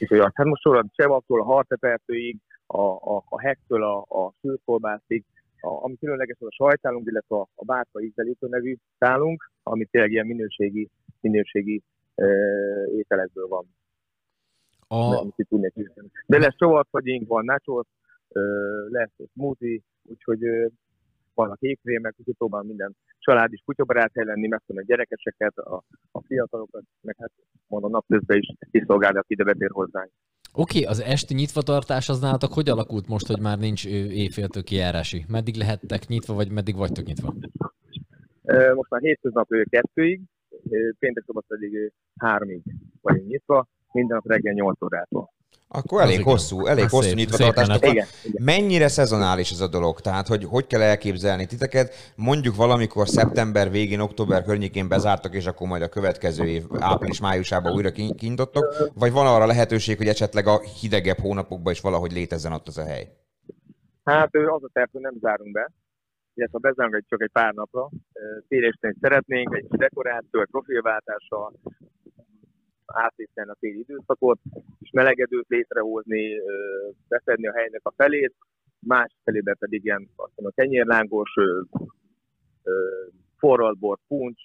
Úgyhogy azt, hát most sorolom Csevaptól a hartepertőig, a, a, a hektől a, a szűrkolbászig, a, ami különleges az a sajtálunk, illetve a, a bárka ízdelítő nevű tálunk, ami tényleg ilyen minőségi, minőségi e, ételekből van. A, amit tudnék. De lesz csovarfagyink, van nachos, ö, lesz smoothie, úgyhogy ö, vannak ékrémek, úgyhogy próbálom minden család is kutyabarát lenni, megtanulni a gyerekeseket, a, a fiatalokat, meg hát mondom napközben is kiszolgálni, aki ide betér hozzánk. Oké, okay, az esti nyitvatartás az nálatok hogy alakult most, hogy már nincs éjféltől kijárási? Meddig lehettek nyitva, vagy meddig vagytok nyitva? Most már hétköznap kettőig, péntek szombat pedig háromig vagyunk nyitva, minden nap reggel 8 órától. Akkor elég Az igen. hosszú, elég Az hosszú szép, szépen van. Igen, igen. Mennyire szezonális ez a dolog? Tehát, hogy hogy kell elképzelni titeket? Mondjuk valamikor szeptember végén, október környékén bezártak, és akkor majd a következő év április-májusában újra ki- kinyitottok? Vagy van arra lehetőség, hogy esetleg a hidegebb hónapokban is valahogy létezzen ott az a hely? Hát az a terv, hogy nem zárunk be, illetve ha bezárunk egy, csak egy pár napra, térésnél szeretnénk, egy dekoráció, egy profilváltással átvételni a téli időszakot, és melegedőt létrehozni, beszedni a helynek a felét, más felébe pedig ilyen azt mondom, kenyérlángos, ö, ö, forralbor, puncs,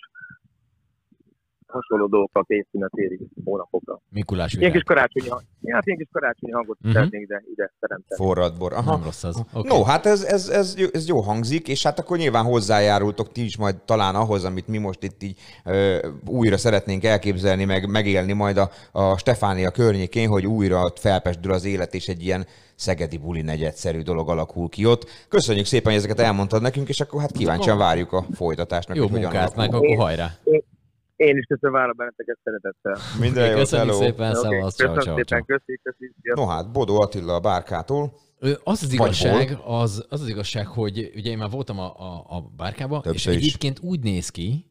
hasonló dolgokkal a téli hónapokra. Mikulás Ilyen kis virág. karácsonyi, hang- hát ilyen kis karácsonyi hangot uh-huh. szeretnénk ide, ide teremteni. Forrad bor. Aha. Nem rossz az. Okay. No, hát ez, ez, ez, jó- ez jó hangzik, és hát akkor nyilván hozzájárultok ti is majd talán ahhoz, amit mi most itt így ö, újra szeretnénk elképzelni, meg megélni majd a, a Stefánia környékén, hogy újra felpesdül az élet, és egy ilyen szegedi buli negyedszerű dolog alakul ki ott. Köszönjük szépen, hogy ezeket elmondtad nekünk, és akkor hát kíváncsian várjuk a folytatást. Meg Jó hogy munkát, meg akkor hajrá. Én is köszönöm várom benneteket szeretettel. Minden jót, Köszönjük hello. szépen, Oké, szevasz, ciao, köszönöm ciao, szépen, köszi, köszi. sziasztok. No hát, Bodó Attila a bárkától. Az az igazság, az, az az igazság, hogy ugye én már voltam a, a, a bárkába, és is. egyébként úgy néz ki,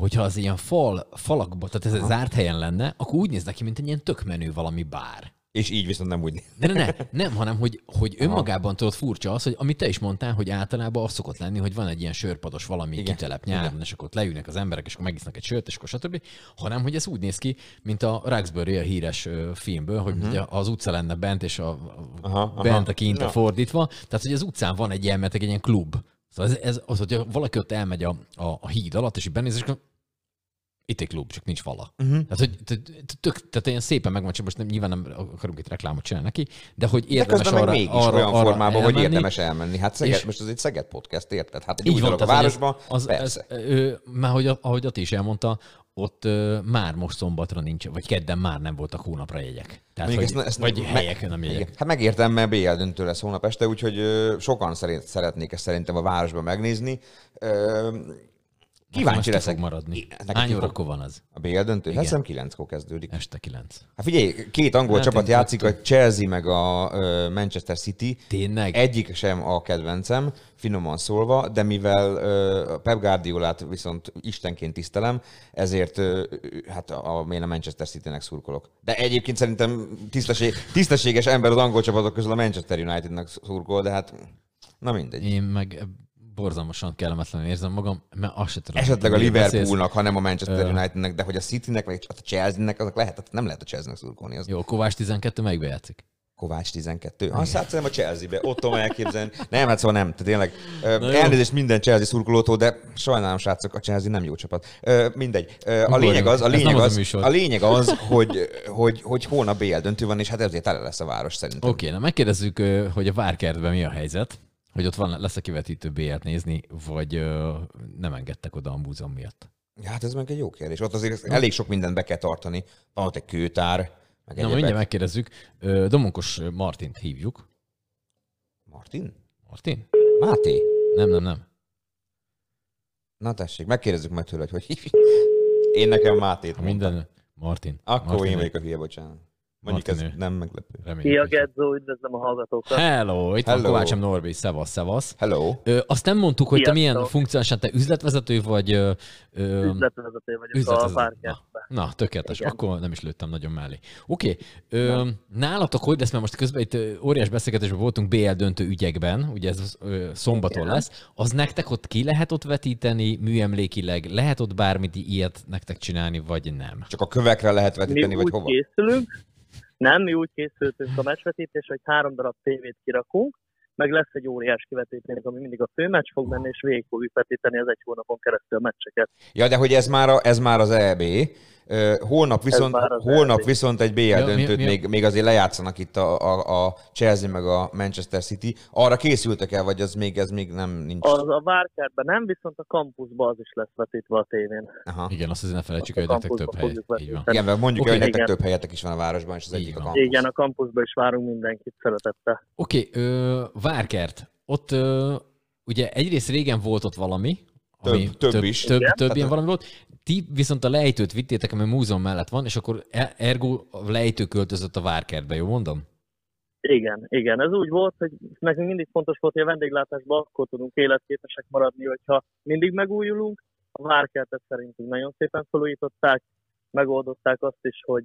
hogyha az ilyen fal, falakba, tehát ez egy zárt helyen lenne, akkor úgy néz neki, mint egy ilyen tök menő valami bár. És így viszont nem úgy. De ne, ne, nem, hanem hogy, hogy önmagában tudod furcsa az, hogy amit te is mondtál, hogy általában az szokott lenni, hogy van egy ilyen sörpados valami Igen. Igen. kitelep nyáron, és akkor ott leülnek az emberek, és akkor megisznak egy sört, és akkor stb. Hanem, hogy ez úgy néz ki, mint a Raxbury a híres filmből, hogy uh-huh. az utca lenne bent, és a, Aha, aha. bent a kint a fordítva. Tehát, hogy az utcán van egy ilyen, mert egy ilyen klub. Szóval ez, ez az, hogy valaki ott elmegy a, a, a híd alatt, és így benéz, és akkor itt egy klub, csak nincs. Mhm. Uh-huh. Tehát, hogy tök, tehát ilyen szépen megvan, csak most nem, nyilván nem akarunk itt reklámot csinálni neki, de hogy De érdemes meg arra, mégis arra, olyan arra formában, hogy elmenni. érdemes elmenni. Hát Szeged, És- most ez egy Szeged podcast, érted? Hát egy Így van, a hogy városban, az, persze. Ez, ö, már hogy, ahogy Ati is elmondta, ott ö, már most szombatra nincs, vagy kedden már nem voltak hónapra jegyek. Tehát, hogy, ezt- ezt vagy meg- helyek, nem jegyek. Igen. Hát megértem, mert BL döntő lesz hónap este, úgyhogy ö, sokan szerint, szeretnék ezt szerintem a városban megnézni. Ö, Kíváncsi leszek. Fog maradni. Neked Hány órakor van az? A BL döntő? Hát hiszem 9-kor kezdődik. Este 9. Hát figyelj, két angol Hát csapat játszik, a Chelsea meg a Manchester City. Tényleg? Egyik sem a kedvencem, finoman szólva, de mivel Pep Guardiolát viszont istenként tisztelem, ezért hát a, én a Manchester City-nek szurkolok. De egyébként szerintem tisztesség, tisztességes ember az angol csapatok közül a Manchester United-nek szurkol, de hát na mindegy. Én meg borzalmasan kellemetlenül érzem magam, mert azt se tudom. Esetleg a. Liverpoolnak, ha nem a Manchester. Unitednek, de hogy a Citynek, vagy a Chelsea-nek, azok lehet, tehát nem lehet a Chelsea-nek szurkolni. Az Jó, Kovács 12 melyikbe játszik? Kovács 12. Azt hát szerintem a Chelsea-be. Ott tudom elképzelni. Nem, hát szóval nem. Tehát tényleg Na jó. elnézést minden Chelsea szurkolótól, de sajnálom, srácok, a Chelsea nem jó csapat. Mindegy. A lényeg az, a lényeg az a az, a lényeg az, hogy, hogy, hogy hónap BL döntő van, és hát ezért tele lesz a város szerintem. Oké, okay, na megkérdezzük, hogy a Várkertben mi a helyzet, hogy ott van, lesz a kivetítő BL-t nézni, vagy ö, nem engedtek oda a múzeum miatt. Ja, Hát ez meg egy jó kérdés. Ott azért elég sok mindent be kell tartani. Van ott egy kőtár, meg Na, mindjárt megkérdezzük. Domonkos Martint hívjuk. Martin? Martin? Máté? Nem, nem, nem. Na tessék, megkérdezzük meg tőle, hogy hogy hívjuk. Én nekem Mátét Ha minden Martin. Akkor Martin, én vagyok a hülye, bocsánat. Mondjuk ez Martin ő. nem meglepő. reméljük, Szia, Gedzó, üdvözlöm a hallgatókat. Hello, itt van Hello. Kovácsom Norbi, szevasz, szevasz. Hello. Ö, azt nem mondtuk, hogy te Sziasztok. milyen funkciósan, te üzletvezető vagy... Ö, ö, Üzletvezető vagyok a üzletvezető. párkertben. Na, na, tökéletes. Igen. Akkor nem is lőttem nagyon mellé. Oké, okay. nálatok hogy lesz, mert most közben itt ö, óriás beszélgetésben voltunk BL döntő ügyekben, ugye ez ö, szombaton Igen. lesz. Az nektek ott ki lehet ott vetíteni műemlékileg? Lehet ott bármit ilyet nektek csinálni, vagy nem? Csak a kövekre lehet Mi vetíteni, vagy úgy hova? készülünk, nem, mi úgy készültünk a meccsvetítés, hogy három darab tévét kirakunk, meg lesz egy óriás kivetítőnk, ami mindig a főmeccs fog menni, és végig fogjuk vetíteni az egy hónapon keresztül a meccseket. Ja, de hogy ez már, a, ez már az EB. Holnap viszont, holnap viszont egy BL Ja, döntőt mi még, még azért lejátszanak itt a, a, a Chelsea meg a Manchester City. Arra készültek el, vagy az még, ez még nem nincs? Az a várkertben nem, viszont a kampuszban az is lesz vetítve a tévén. Aha. Igen, azt azért ne felejtsük, hogy a nektek több hely. Igen, mert mondjuk okay, hogy nektek több helyetek is van a városban, és az egyik a van. kampus. Igen, a kampuszban is várunk mindenkit szeretettel. Oké, okay, Várkert. Ott ö, ugye egyrészt régen volt ott valami, ami Több- több is. Több, több ilyen valami volt. Ti viszont a lejtőt vittétek, ami a múzeum mellett van, és akkor e- ergo a lejtő költözött a Várkertbe, jó mondom? Igen, igen. Ez úgy volt, hogy nekünk mindig fontos volt, hogy a vendéglátásban akkor tudunk életképesek maradni, hogyha mindig megújulunk. A várkertet szerintünk nagyon szépen felújították, megoldották azt is, hogy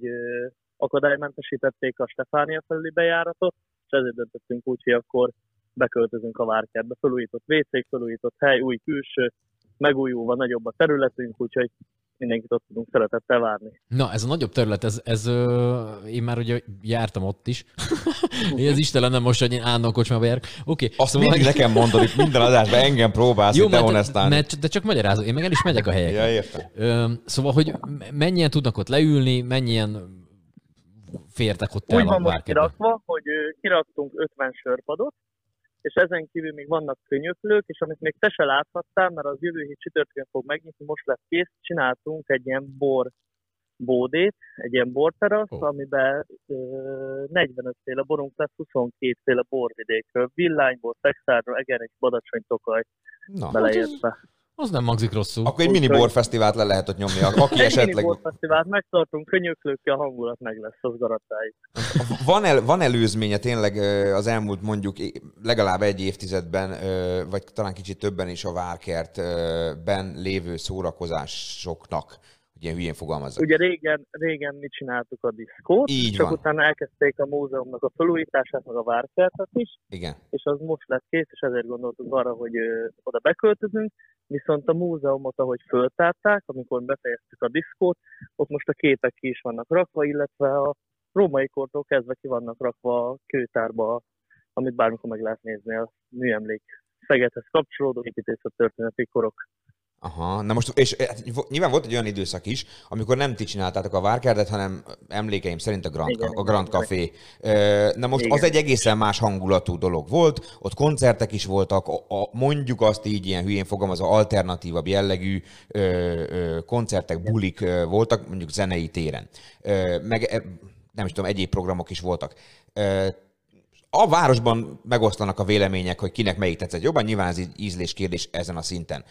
akadálymentesítették a Stefánia felüli bejáratot, és ezért döntöttünk úgy, hogy akkor beköltözünk a várkertbe. Felújított WC, felújított hely, új külső, megújulva nagyobb a területünk, úgyhogy mindenkit ott tudunk szeretettel várni. Na, ez a nagyobb terület, ez, ez ö, én már ugye jártam ott is. én az Isten lenne most, hogy én állandóan kocsmába járok. Oké, okay, Azt mindig nekem mondod, itt minden adásban engem próbálsz Jó, dehonestálni. mert, de csak magyarázom, én meg el is megyek a helyekre. Ja, értem. Ö, szóval, hogy mennyien tudnak ott leülni, mennyien fértek ott el Úgy a van most kirakva, hogy kiraktunk 50 sörpadot, és ezen kívül még vannak könyöklők, és amit még te se láthattál, mert az jövő hét csütörtökön fog megnyitni, most lesz kész, csináltunk egy ilyen bor bódét, egy ilyen borterasz, Ó. oh. amiben ö, 45 féle borunk lesz, 22 féle borvidékről, villányból, texárról, egeres, badacsony, tokaj Na, beleértve. Az nem magzik rosszul. akkor egy mini borfesztivált le lehet ott nyomni, aki Egy mini esetleg... borfesztivált megtartunk, könyöklőkkel, a hangulat meg lesz, az garantáljuk. Van, el, van előzménye tényleg az elmúlt mondjuk legalább egy évtizedben, vagy talán kicsit többen is a Várkertben lévő szórakozásoknak, hogy ilyen hülyén fogalmazzak. Ugye régen, régen mi csináltuk a diszkót, Így csak van. utána elkezdték a múzeumnak a felújítását, meg a várkertet is, Igen. és az most lett kész, és ezért gondoltunk arra, hogy ö, oda beköltözünk, viszont a múzeumot, ahogy föltárták, amikor befejeztük a diszkót, ott most a képek ki is vannak rakva, illetve a római kortól kezdve ki vannak rakva a kőtárba, amit bármikor meg lehet nézni a műemlék Szegedhez kapcsolódó építészettörténeti korok. Aha, na most, és eh, vo- nyilván volt egy olyan időszak is, amikor nem ti csináltátok a Várkertet, hanem emlékeim szerint a Grand, Igen, a Grand. Café. Na most Igen. az egy egészen más hangulatú dolog volt, ott koncertek is voltak, a, a, mondjuk azt így ilyen hülyén fogalmazva alternatívabb jellegű ö, ö, koncertek, bulik ö, voltak, mondjuk zenei téren. Ö, meg e, nem is tudom, egyéb programok is voltak. A városban megosztanak a vélemények, hogy kinek melyik tetszett jobban, nyilván ez ízlés kérdés ezen a szinten.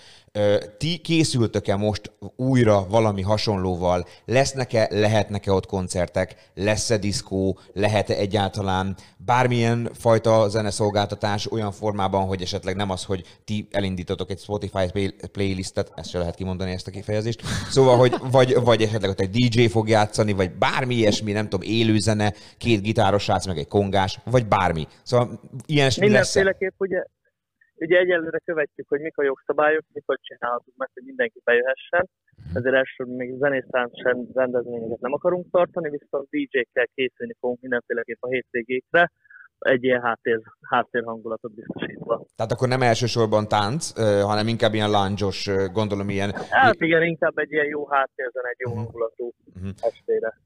Ti készültök-e most újra valami hasonlóval? Lesznek-e, lehetnek-e ott koncertek? Lesz-e diszkó? Lehet-e egyáltalán bármilyen fajta zeneszolgáltatás olyan formában, hogy esetleg nem az, hogy ti elindítotok egy Spotify play- playlistet, ezt se lehet kimondani ezt a kifejezést, szóval, hogy vagy, vagy esetleg ott egy DJ fog játszani, vagy bármi ilyesmi, nem tudom, élőzene, két gitáros srác, meg egy kongás, vagy bármi. Szóval ilyen lesz Mindenféleképp ugye, ugye egyelőre követjük, hogy mik a jogszabályok, mikor csinálhatunk meg, hogy mindenki bejöhessen. Ezért elsősorban még zenésztánc sem rendezvényeket nem akarunk tartani, viszont DJ-kkel készülni fogunk mindenféleképp a hétvégékre, egy ilyen háttér, háttérhangulatot biztosítva. Tehát akkor nem elsősorban tánc, hanem inkább ilyen lángyos, gondolom ilyen... Hát igen, inkább egy ilyen jó háttérzen, egy jó hangulatú Mhm. estére.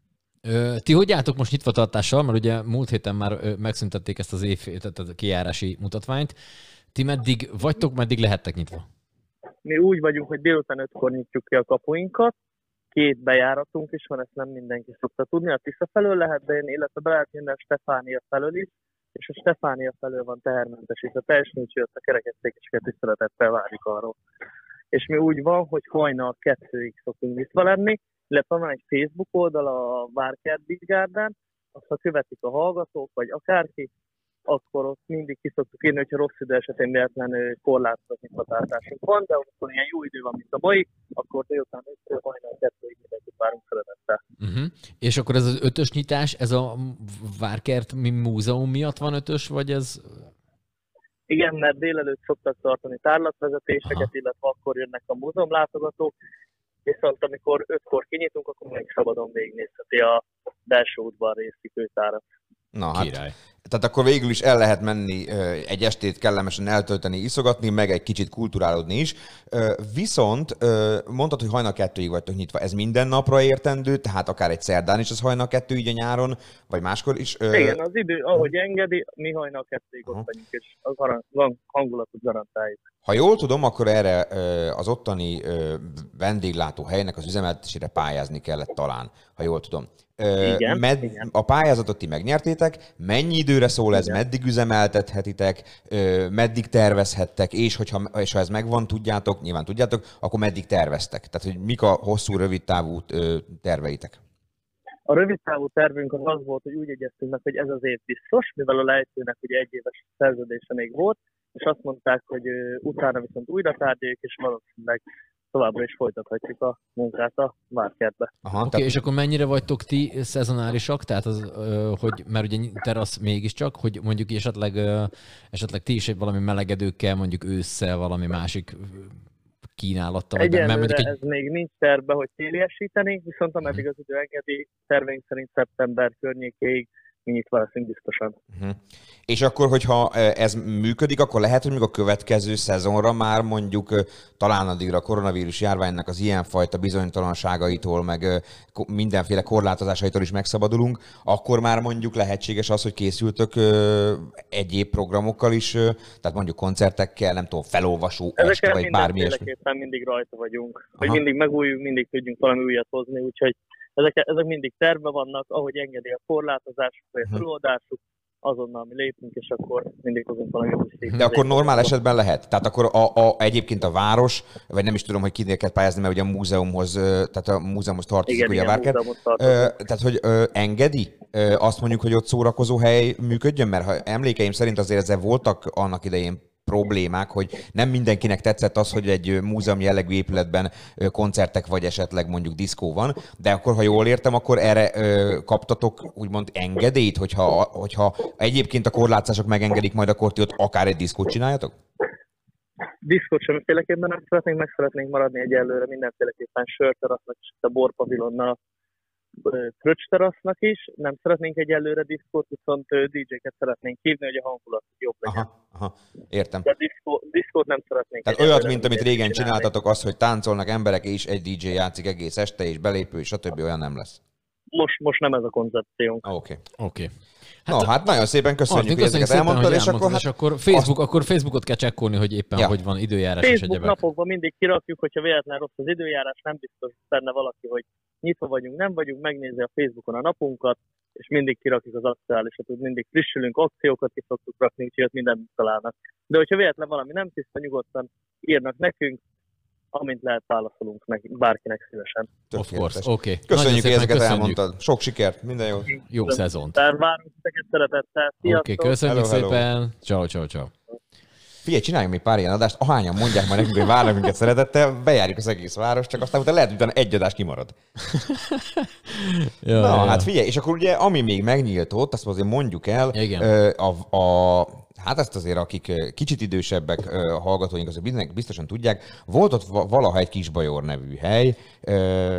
Ti hogy álltok most nyitvatartással? Mert ugye múlt héten már megszüntették ezt az év, tehát a kijárási mutatványt. Ti meddig vagytok, meddig lehettek nyitva? Mi úgy vagyunk, hogy délután ötkor nyitjuk ki a kapuinkat, két bejáratunk is van, ezt nem mindenki szokta tudni. A Tisza felől lehet bejönni, illetve be lehet jönni Stefánia felől is, és a Stefánia felől van tehermentesítve. Teljesen úgy, hogy ott a kerekesszékeseket tiszteletettel várjuk arról. És mi úgy van, hogy hajnal kettőig szoktunk nyitva lenni, illetve van egy Facebook oldal a Várkert Bizgárdán, azt ha követik a hallgatók, vagy akárki, akkor ott mindig ki szoktuk írni, hogyha rossz idő esetén véletlenül korlátozott nyitvatártásunk van, de amikor ilyen jó idő van, mint a mai, akkor délután 5 hajnal kettőig mindenkit várunk szeretettel. Uh-huh. És akkor ez az ötös nyitás, ez a Várkert Múzeum miatt van ötös, vagy ez... Igen, mert délelőtt szoktak tartani tárlatvezetéseket, Aha. illetve akkor jönnek a múzeumlátogatók, viszont amikor ötkor kinyitunk, akkor még szabadon végignézheti a belső udvar részi kőtárat. Na hát, Király. Tehát akkor végül is el lehet menni egy estét kellemesen eltölteni, iszogatni, meg egy kicsit kulturálódni is. Viszont mondtad, hogy hajnal kettőig vagytok nyitva. Ez minden napra értendő, tehát akár egy szerdán is az hajnal kettő, így a nyáron, vagy máskor is. Igen, az idő, ahogy engedi, mi hajnal kettőig ott vagyunk, és a garan- van hangulatot garantáljuk. Ha jól tudom, akkor erre az ottani ö, vendéglátó helynek az üzemeltetésére pályázni kellett talán, ha jól tudom. Igen, igen. A pályázatot ti megnyertétek, mennyi időre szól ez, Igen. meddig üzemeltethetitek, meddig tervezhettek, és, hogyha, és ha ez megvan, tudjátok, nyilván tudjátok, akkor meddig terveztek? Tehát, hogy mik a hosszú, rövid távú terveitek? A rövid távú tervünk az az volt, hogy úgy egyeztünk meg, hogy ez az év biztos, mivel a lejtőnek ugye egy éves szerződése még volt, és azt mondták, hogy utána viszont újra tárgyaljuk, és valószínűleg továbbra is folytathatjuk a munkát a várkertbe. Aha, Oké, tehát, és akkor mennyire vagytok ti szezonálisak? Tehát az, hogy, mert ugye terasz mégiscsak, hogy mondjuk esetleg, esetleg ti is egy valami melegedőkkel, mondjuk ősszel valami másik kínálattal, vagy nem, mert Egyelőre mondjuk egy, ez még nincs terve, hogy téliesíteni, viszont ameddig az idő engedi, terveink szerint szeptember környékéig nyitva leszünk biztosan. uh-huh. És akkor, hogyha ö, ez működik, akkor lehet, hogy még a következő szezonra már mondjuk ö, talán addigra a koronavírus járványnak az ilyenfajta bizonytalanságaitól, meg ko- mindenféle korlátozásaitól is megszabadulunk, akkor már mondjuk lehetséges az, hogy készültök egyéb programokkal is, tehát mondjuk koncertekkel, nem tudom, felolvasó este, vagy bármi ilyesmi. mindig rajta vagyunk, hogy Aha. mindig megújuljunk, mindig tudjunk valami újat hozni, úgyhogy ezek, ezek mindig terve vannak, ahogy engedi a korlátozásuk, vagy a Mhm. feloldásuk, azonnal mi lépünk, és akkor mindig hozunk valami De akkor normál esetben lehet? Tehát akkor a, a, egyébként a város, vagy nem is tudom, hogy kinél kell pályázni, mert ugye a múzeumhoz, tehát a múzeumhoz tartozik Igen, ugye a igen, Várkert. tartozik. Ö, tehát, hogy ö, engedi ö, azt mondjuk, hogy ott szórakozó hely működjön? Mert ha emlékeim szerint azért ezzel voltak annak idején problémák, hogy nem mindenkinek tetszett az, hogy egy múzeum jellegű épületben koncertek vagy esetleg mondjuk diszkó van, de akkor, ha jól értem, akkor erre ö, kaptatok úgymond engedélyt, hogyha, hogyha egyébként a korlátozások megengedik, majd akkor ti ott akár egy diszkót csináljatok? Diszkot semmiféleképpen nem szeretnénk, meg szeretnénk maradni egyelőre mindenféleképpen sörterasznak és a borpavilonnal fröccsterasznak is. Nem szeretnénk egyelőre diszkót, viszont DJ-ket szeretnénk hívni, hogy a hangulat jobb legyen. Aha, aha, értem. De diszkó, diszkót nem szeretnénk. Tehát olyat, mint amit régen csinálni. csináltatok, az, hogy táncolnak emberek, és egy DJ játszik egész este, és belépő, és stb. olyan nem lesz. Most, most nem ez a koncepciónk. Oké. oké. Hát, no, hát nagyon szépen köszönjük, hogy ezeket szépen, elmondtad, hogy és akkor, elmondtad, hát, és akkor, Facebook, akkor Facebookot kell csekkolni, hogy éppen Ja. hogy van időjárás és Facebook egyebek. napokban mindig kirakjuk, hogyha véletlen rossz az időjárás, nem biztos benne valaki, hogy nyitva vagyunk, nem vagyunk, megnézi a Facebookon a napunkat, és mindig kirakjuk az aktuálisat, úgy mindig frissülünk, akciókat ki szoktuk rakni, úgyhogy ott mindent találnak. De hogyha véletlen valami nem tiszta, nyugodtan írnak nekünk, amint lehet válaszolunk meg bárkinek szívesen. Of course, oké. Okay. Köszönjük, hogy ezeket elmondtad. Sok sikert, minden jó. Jó szezont. Tehát várunk titeket szeretettel. Oké, okay, köszönjük Hello, hello. szépen. Ciao, ciao, ciao. Figyelj, csináljunk még pár ilyen adást, ahányan mondják majd nekünk, hogy várnak minket szeretettel, bejárjuk az egész város, csak aztán utána lehet, hogy utána egy adás kimarad. Ja, Na, ja. hát figyelj, és akkor ugye, ami még megnyílt ott, azt azért mondjuk el, Igen. a, a, hát ezt azért, akik kicsit idősebbek hallgatóink, biztos- biztosan tudják, volt ott va- valaha egy Kisbajor nevű hely,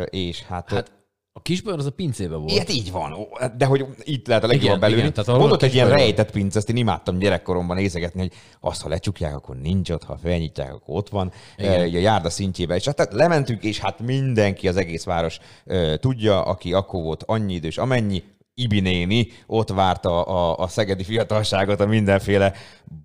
és hát... Hát a kisbajor az a pincébe volt. Hát így van, Ó, de hogy itt lehet a legjobban Igen, belőle. igen, tehát ahol Volt ott a egy ilyen rejtett pince, ezt én imádtam gyerekkoromban nézegetni, hogy azt, ha lecsukják, akkor nincs ott, ha felnyitják, akkor ott van, Igen. e, a járda szintjébe. És hát tehát lementünk, és hát mindenki, az egész város e, tudja, aki akkor volt annyi idős, amennyi, Ibi néni ott várta a, a szegedi fiatalságot a mindenféle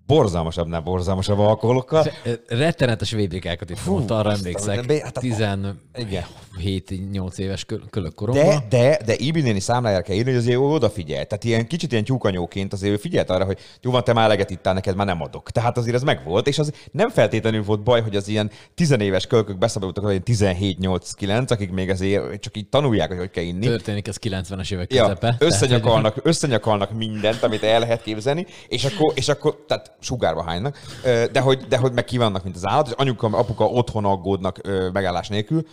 borzalmasabbnál borzalmasabb alkoholokkal. Rettenetes védrikákat itt volt, arra emlékszek. de- hát a- 17-8 éves köl- kölök koromban. De, de, de Ibi néni számlájára kell írni, hogy azért odafigyel. Tehát ilyen kicsit ilyen tyúkanyóként azért ő figyelt arra, hogy jó van, te már eleget ittál, neked már nem adok. Tehát azért ez megvolt, és az nem feltétlenül volt baj, hogy az ilyen tizenéves kölkök beszabadultak, hogy 17-8-9, akik még azért csak így tanulják, hogy hogy kell inni. Történik ez 90-es évek Ja, közepe. Összenyakalnak, összenyakalnak mindent, amit el lehet képzelni, és akkor, és akkor tehát sugárba hánynak, de hogy, de hogy meg kívánnak, mint az állat, és anyuka, apuka otthon aggódnak megállás nélkül,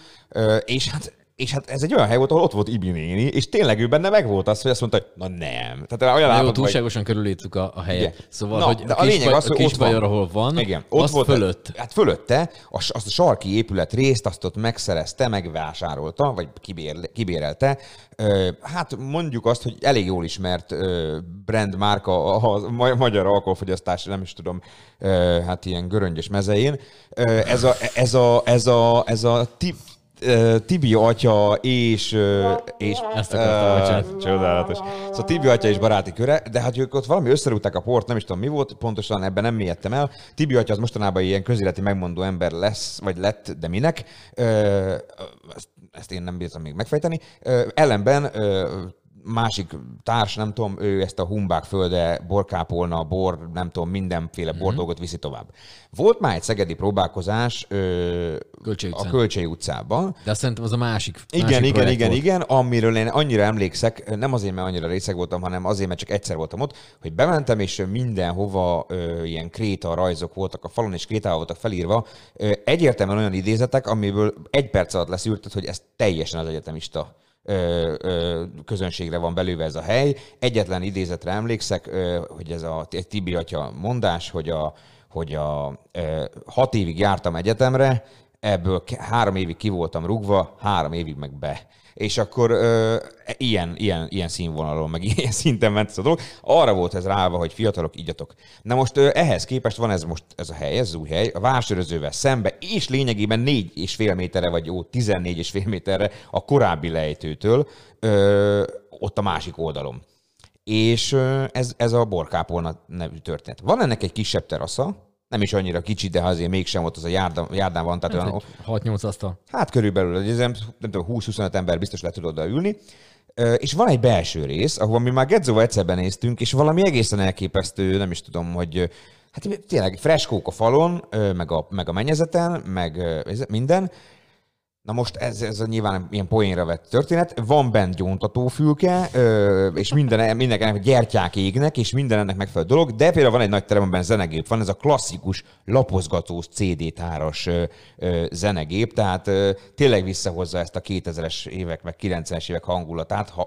és hát és hát ez egy olyan hely volt, ahol ott volt Ibi néni, és tényleg ő benne meg volt az, hogy azt mondta, hogy na nem. Tehát olyan jó, állapotban vagy- túlságosan körülírtuk a, a helyet. Igen. Szóval, Na, hogy de a, a lényeg az, hogy a ott van. ahol van, Igen, ott volt fölött. Hát fölötte a, azt a sarki épület részt azt ott megszerezte, megvásárolta, vagy kibér, kibérelte. Hát mondjuk azt, hogy elég jól ismert brand márka a, a ma- magyar alkoholfogyasztás, nem is tudom, hát ilyen göröngyös mezején. Ez a, ez a, ez a, ez a tip, ö, Tibi atya és... és Ezt akartam, bocsánat. Csodálatos. Szóval Tibi atya és baráti köre, de hát ők ott valami összerúgták a port, nem is tudom mi volt, pontosan ebben nem mélyedtem el. Tibi atya az mostanában ilyen közéleti megmondó ember lesz, vagy lett, de minek? Ö, ezt, én nem bírtam még megfejteni. Ellenben másik társ, nem tudom, ő ezt a humbák földe borkápolna, bor, nem tudom, mindenféle Mhm. bordolgot viszi tovább. Volt már egy szegedi próbálkozás ö, Kölcsei a. Kölcsei utcában, De azt szerintem az a másik, igen, másik igen, igen, volt. igen, amiről én annyira emlékszek, nem azért, mert annyira részeg voltam, hanem azért, mert csak egyszer voltam ott, hogy bementem, és mindenhova ö, ilyen kréta rajzok voltak a falon, és krétával voltak felírva. Ö, egyértelműen olyan idézetek, amiből egy perc alatt leszűrted, hogy ez teljesen az egyetemista ö, ö, közönségre van belőve ez a hely. Egyetlen idézetre emlékszek, ö, hogy ez a Tibi atya mondás, hogy a, hogy a ö, hat évig jártam egyetemre, ebből három évig ki voltam rugva, három évig meg be. És akkor ö, ilyen, ilyen, ilyen színvonalon, meg ilyen szinten ment ez a dolog. Arra volt ez ráva, hogy fiatalok, igyatok. Na most ö, ehhez képest van ez most ez a hely, ez az új hely, a vásárözővel szembe, és lényegében négy és fél méterre, vagy jó, 14 és fél méterre a korábbi lejtőtől, ö, ott a másik oldalon. És ö, ez, ez a borkápolna nevű történet. Van ennek egy kisebb terasza, nem is annyira kicsi, de azért mégsem ott az a járda, járdán van, tehát olyan, Hát egy 6-8 asztal. Hát körülbelül, ez nem, nem tudom, 20-25 ember biztos le tud oda ülni. És van egy belső rész, ahol mi már Gedzóval egyszer benéztünk, és valami egészen elképesztő, nem is tudom, hogy hát tényleg freskók a falon, meg a, meg a mennyezeten, meg minden. Na most ez, ez a nyilván ilyen poénra vett történet. Van bent gyóntatófülke, ö, és minden, mindenkinek gyertyák égnek, és minden ennek megfelelő dolog, de például van egy nagy terem, amiben zenegép van, ez a klasszikus lapozgatós CD-táros ö, ö, zenegép, tehát tényleg visszahozza ezt a 2000-es évek, meg 90-es évek hangulatát ha,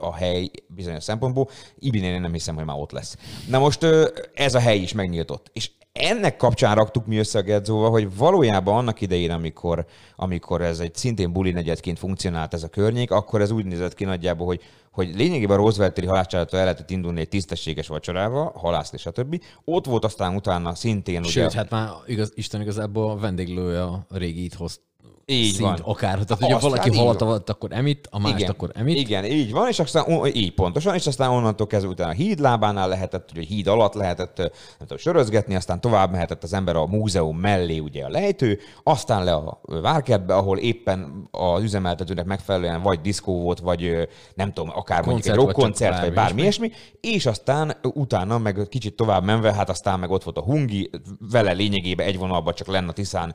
a hely bizonyos szempontból. Ibinén én nem hiszem, hogy már ott lesz. Na most ez a hely is megnyílt ott. És ennek kapcsán raktuk mi össze a Gedzóval, hogy valójában annak idején, amikor, amikor ez egy szintén buli negyedként funkcionált ez a környék, akkor ez úgy nézett ki nagyjából, hogy, hogy lényegében a Roosevelt-téri halászcsálától el lehetett indulni egy tisztességes vacsorával, halászni, stb. Ott volt aztán utána szintén Sőt, ugye... hát már igaz, Isten igazából a vendéglője a régi itt Így szint van. akár. Tehát, hogyha valaki halat alatt, akkor emit, a mást Igen. akkor emit. Igen, így van, és aztán így pontosan, és aztán onnantól kezdve utána a híd lábánál lehetett, ugye híd alatt lehetett nem tudom, sörözgetni, aztán tovább mehetett az ember a múzeum mellé, ugye a lejtő, aztán le a várkertbe, ahol éppen az üzemeltetőnek megfelelően vagy diszkó volt, vagy nem tudom, akár mondjuk egy Koncert, vagy rockkoncert, csak vagy bármi ilyesmi, és aztán utána meg kicsit tovább menve, hát aztán meg ott volt a Hungi, vele lényegében egy vonalban csak lenne a Tiszán,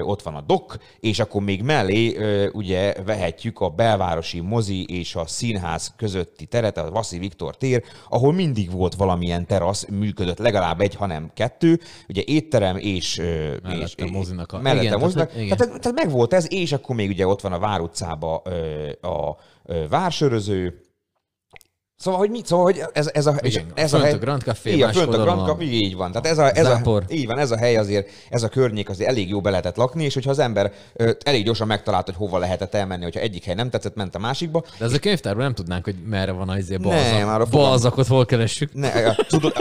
ott van a Dok, és akkor még mellé ugye vehetjük a belvárosi mozi és a színház közötti teret, a Vaszi Viktor tér, ahol mindig volt valamilyen terasz, működött legalább egy, hanem kettő, ugye étterem és... Mellette és mozinak a- Mellette igen, mozinak. tehát- igen. Tehát, tehát meg volt ez, és akkor még ugye ott van a Vár utcába a ö, vársöröző, Szóval, hogy mit? Szóval, hogy ez, ez a, Igen, ez a hely, a Grand Café, másik fönt a Grand Café, így van. Tehát ez a, ez a, így van, ez a hely azért, ez a környék azért elég jó be lehetett lakni, és hogyha az ember ö, elég gyorsan megtalált, hogy hova lehetett elmenni, hogyha egyik hely nem tetszett, ment a másikba. De ez a könyvtárban nem tudnánk, hogy merre van az izé Nem, balzak. arra fogalm- Balzakot hol keressük. Ne, tudod,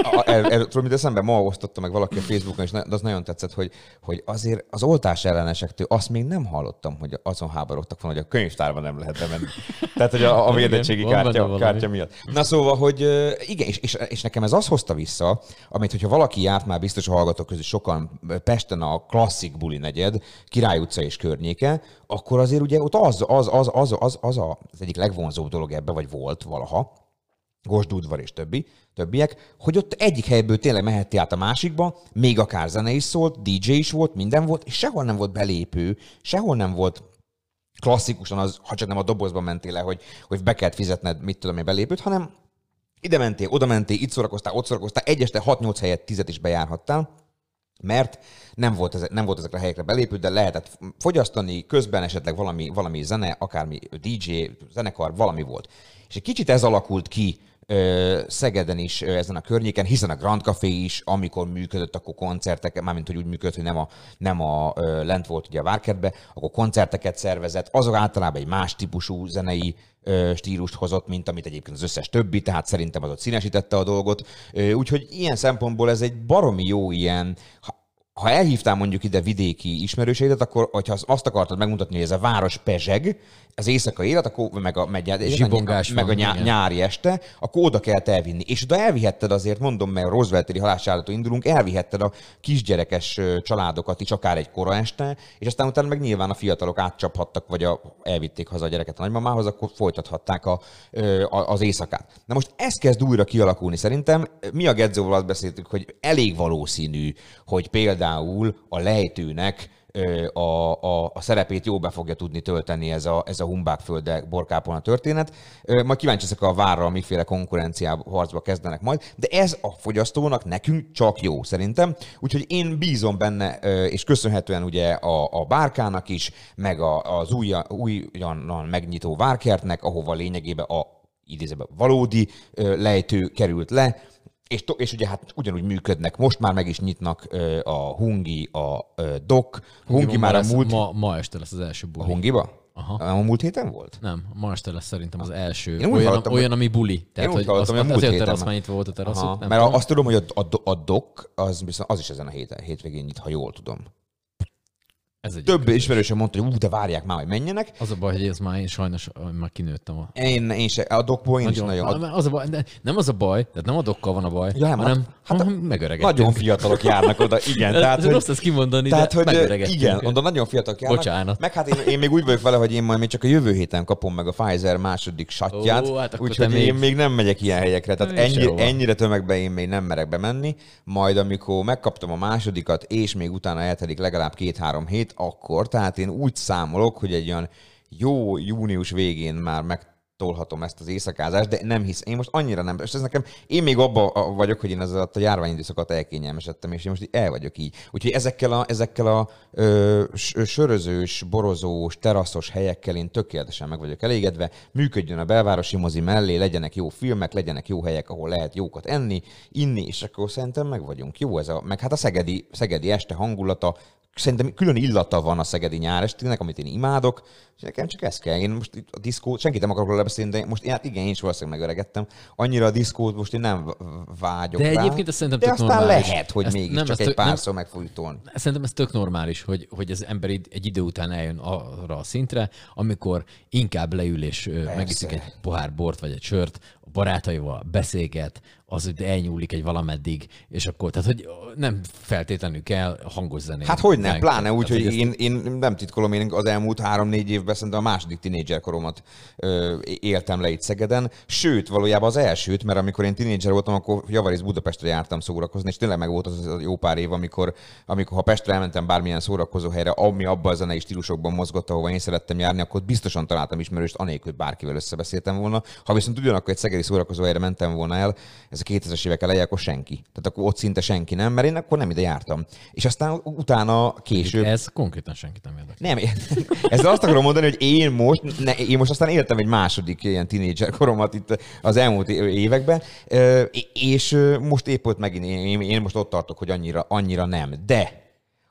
tudod, mit eszembe ma osztotta meg valaki a Facebookon, és de az nagyon tetszett, hogy, hogy azért az oltás ellenesektől azt még nem hallottam, hogy azon háborodtak volna, hogy a könyvtárban nem lehet bemenni. Tehát, hogy a, a védettségi kártya, kártya miatt. Na szóval, hogy igen, és, és, és nekem ez azt hozta vissza, amit, hogyha valaki járt már biztos a hallgatók közül sokan Pesten a klasszik buli negyed, Király utca és környéke, akkor azért ugye ott az, az, az, az, az, az, az egyik legvonzóbb dolog ebbe, vagy volt valaha, Gosdudvar és többi, többiek, hogy ott egyik helyből tényleg mehettél át a másikba, még akár zene is szólt, DJ is volt, minden volt, és sehol nem volt belépő, sehol nem volt klasszikusan az, ha csak nem a dobozba mentél le, hogy, hogy be kellett fizetned, mit tudom én belépőt, hanem ide mentél, oda mentél, itt szórakoztál, ott szórakoztál, egy este 6-8 helyet 10 is bejárhattál, mert nem volt, ez, nem volt ezekre a helyekre belépő, de lehetett fogyasztani, közben esetleg valami, valami zene, akármi DJ, zenekar, valami volt. És egy kicsit ez alakult ki Szegeden is ezen a környéken, hiszen a Grand Café is, amikor működött, akkor koncertek, mármint hogy úgy működött, hogy nem a, nem a lent volt ugye a Várkertbe, akkor koncerteket szervezett, azok általában egy más típusú zenei stílust hozott, mint amit egyébként az összes többi, tehát szerintem az ott színesítette a dolgot. Úgyhogy ilyen szempontból ez egy baromi jó ilyen, ha, elhívtál mondjuk ide vidéki ismerőseidet, akkor hogyha az- azt akartad megmutatni, hogy ez a város pezseg, az éjszakai élet, akkor meg a, meg, Zsibongás meg a nyá, nyári este, akkor oda kellett elvinni. És oda elvihetted azért, mondom, mert Roosevelti halászsállattól indulunk, elvihetted a kisgyerekes családokat is, akár egy kora este, és aztán utána meg nyilván a fiatalok átcsaphattak, vagy a, elvitték haza a gyereket a nagymamához, akkor folytathatták a, a, az éjszakát. Na most ez kezd újra kialakulni szerintem. Mi a Gedzóval azt beszéltük, hogy elég valószínű, hogy például a lejtőnek a, a, a szerepét jó be fogja tudni tölteni ez a, ez a Humbákfölde a történet. Majd kíváncsi leszek a várra, miféle konkurenciába, harcba kezdenek majd, de ez a fogyasztónak nekünk csak jó szerintem. Úgyhogy én bízom benne, és köszönhetően ugye a, a bárkának is, meg a, az új, újonnan megnyitó várkertnek, ahova lényegében a idézőben valódi lejtő került le, és, és ugye hát ugyanúgy működnek, most már meg is nyitnak a Hungi, a Dok. Hungi már a múlt... ma, ma este lesz az első buli. A Hungiba? Aha. A múlt héten volt? Nem, ma este lesz szerintem az első. Én olyan, hallottam, olyan, ami buli. Tehát, Én úgy hogy hallottam, az, hogy a múlt azért héten terasz már. nyitva volt a terasz. Aha, nem mert tudom. azt tudom, hogy a, a, a Dok, az, viszont az is ezen a héten, hétvégén nyit, ha jól tudom. Ez egy Több ismerősöm mondta, hogy ú, de várják már, hogy menjenek. Az a baj, hogy ez már én sajnos már kinőttem a Én, én se, a Dokból én nagyon, is nagyon... az a baj, de nem az a baj, tehát nem a dokkal van a baj, Ja, nem, hanem hát- hát, megöregedtünk. Nagyon fiatalok járnak oda, igen. Tehát, ez hogy, rossz ezt kimondani, tehát, hogy megöregedtünk. igen, oda nagyon fiatalok járnak. Bocsánat. Meg hát én, én, még úgy vagyok vele, hogy én majd még csak a jövő héten kapom meg a Pfizer második satját, Ó, hát úgyhogy te én még- még nem megyek ilyen helyekre. Tehát ennyi, ennyire tömegbe én még nem merek bemenni, majd amikor megkaptam a másodikat, és még utána eltelik legalább két-három hét, akkor, tehát én úgy számolok, hogy egy olyan jó június végén már meg tolhatom ezt az éjszakázást, de nem hisz. Én most annyira nem, és ez nekem, én még abba vagyok, hogy én ez a járványidőszakat elkényelmesedtem, és én most így el vagyok így. Úgyhogy ezekkel a, ezekkel a ö, sörözős, borozós, teraszos helyekkel én tökéletesen meg vagyok elégedve. Működjön a belvárosi mozi mellé, legyenek jó filmek, legyenek jó helyek, ahol lehet jókat enni, inni, és akkor szerintem meg vagyunk. Jó ez a, meg hát a szegedi, szegedi este hangulata, szerintem külön illata van a szegedi nyárestének, amit én imádok, és nekem csak ez kell. Én most itt a diszkót, senkit nem akarok róla beszélni, de most hát igen, én is valószínűleg megöregettem. Annyira a diszkót most én nem vágyok De rá. egyébként azt szerintem de tök aztán normális. lehet, hogy Ezt- mégis nem, csak ez egy tök- nem- párszor meg fogjuk tolni. Szerintem ez tök normális, hogy, hogy az ember egy, egy idő után eljön arra a szintre, amikor inkább leül és megiszik egy pohár bort vagy egy sört, a barátaival beszélget, az hogy elnyúlik egy valameddig, és akkor, tehát hogy nem feltétlenül kell hangos zenét. Hát hogy nem, pláne tehát, úgy, hogy ezt- én, én nem titkolom, én az elmúlt három-négy évben szerintem a második tinédzserkoromat ö, éltem le itt Szegeden, sőt, valójában az elsőt, mert amikor én tinédzser voltam, akkor Javarisz Budapestre jártam szórakozni, és tényleg meg volt az a jó pár év, amikor, amikor ha Pestre elmentem bármilyen szórakozó helyre, ami abban a zenei stílusokban mozgott, ahova én szerettem járni, akkor biztosan találtam ismerőst, anélkül, hogy bárkivel összebeszéltem volna. Ha viszont ugyanakkor egy szegedi szórakozó helyre mentem volna el, ez a 2000-es évek eleje, akkor senki. Tehát akkor ott szinte senki nem, mert én akkor nem ide jártam. És aztán utána később... Ez konkrétan senkit nem érdekel. Nem, ezzel azt akarom mondani, hogy én most, ne, én most aztán éltem egy második ilyen tinédzser koromat itt az elmúlt években, és most épp ott megint, én, én most ott tartok, hogy annyira, annyira nem. De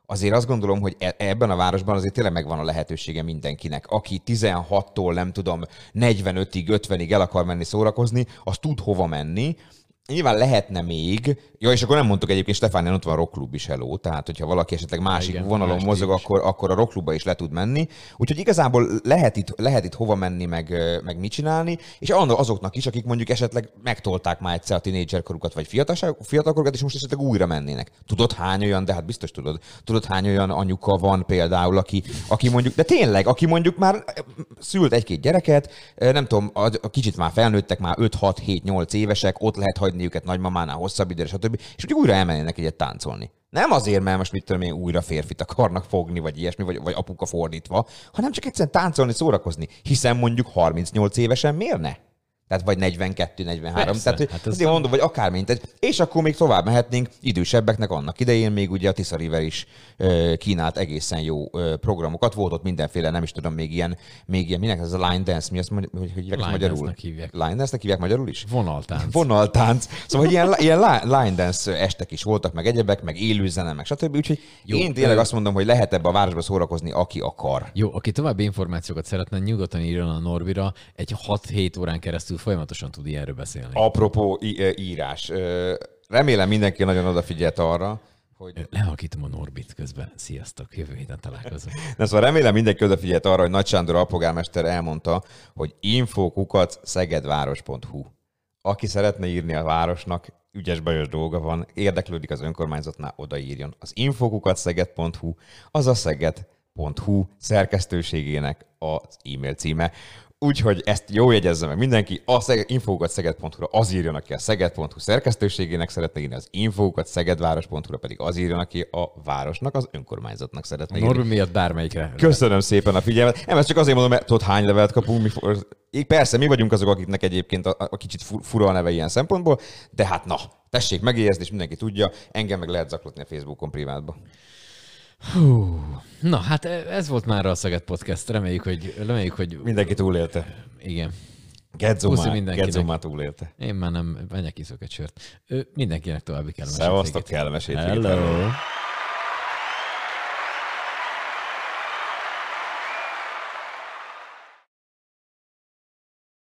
azért azt gondolom, hogy e- ebben a városban azért tényleg megvan a lehetősége mindenkinek. Aki 16-tól nem tudom 45-ig, 50-ig el akar menni szórakozni, az tud hova menni. Nyilván lehetne még, ja, és akkor nem mondtuk egyébként, Stefánián ott van a rockklub is, hello, tehát hogyha valaki esetleg másik Igen, vonalon más mozog, akkor, akkor a rockklubba is le tud menni. Úgyhogy igazából lehet itt, lehet itt hova menni, meg, meg mit csinálni, és azoknak is, akik mondjuk esetleg megtolták már egyszer a tinédzserkorukat, vagy fiatalkorukat, és most esetleg újra mennének. Tudod hány olyan, de hát biztos tudod, tudod hány olyan anyuka van például, aki, aki mondjuk, de tényleg, aki mondjuk már szült egy-két gyereket, nem tudom, a, a kicsit már felnőttek, már 5-6-7-8 évesek, ott lehet hagyni őket nagymamánál hosszabb időre, stb. És úgy újra elmennének egyet táncolni. Nem azért, mert most mit tudom én, újra férfit akarnak fogni, vagy ilyesmi, vagy, vagy apuka fordítva, hanem csak egyszerűen táncolni, szórakozni. Hiszen mondjuk 38 évesen miért ne? Tehát vagy 42, 43. Persze, Tehát, hogy hát azért mondom, vagy akármint. Tehát- És akkor még tovább mehetnénk idősebbeknek annak idején még ugye a Tisza River is ö, kínált egészen jó ö, programokat. Volt ott mindenféle, nem is tudom, még ilyen, még ilyen, minek ez a line dance, mi azt mondja, hogy, hogy hívják Line magyarul? hívják. Line dance-nek hívják magyarul is? Vonaltánc. Vonaltánc. Szóval hogy ilyen, ilyen li- line dance estek is voltak, meg egyebek, meg élőzene, meg stb. Úgyhogy Jó, én tényleg ö- azt mondom, hogy lehet ebbe a városba szórakozni, aki akar. Jó, aki további információkat szeretne, nyugodtan írjon a Norbira, egy 6-7 órán keresztül folyamatosan tud ilyenről beszélni. Apropó ö, írás. Remélem mindenki nagyon odafigyelt arra, hogy Lehalkítom a Norbit közben. Sziasztok, jövő héten találkozunk. Na szóval remélem mindenki odafigyelt arra, hogy Nagy Sándor alpolgármester elmondta, hogy infokukat szegedváros.hu. Aki szeretne írni a városnak, ügyes bajos dolga van, érdeklődik az önkormányzatnál, odaírjon. Az infokukat szeged.hu, az a szeged.hu szerkesztőségének az e-mail címe. Úgyhogy ezt jó jegyezze meg mindenki, a infókat szeged.hu-ra az írjon, aki a szeged.hu szerkesztőségének szeretne írni, az infókat szegedváros.hu-ra pedig az írjon, aki a városnak, az önkormányzatnak szeretne írni. Norbi miatt bármelyikre. Köszönöm szépen a figyelmet. Nem, ezt csak azért mondom, mert tudod, hány levelet kapunk. Mi, Így persze, mi vagyunk azok, akiknek egyébként a, a kicsit fu- fura a neve ilyen szempontból, de hát na, tessék megjegyezni, és mindenki tudja, engem meg lehet zaklatni a Facebookon privátba. Hú. Na, hát ez volt már a Szeged Podcast. Reméljük, hogy, reméljük, hogy Mindenki túlélte. igen. Gedzó már, mindenkinek. Gedzó már túlélte. Én már nem, menjek iszok egy sört. Mindenkinek további kellemes Szevasztok, kellemes hétvégét. Hello.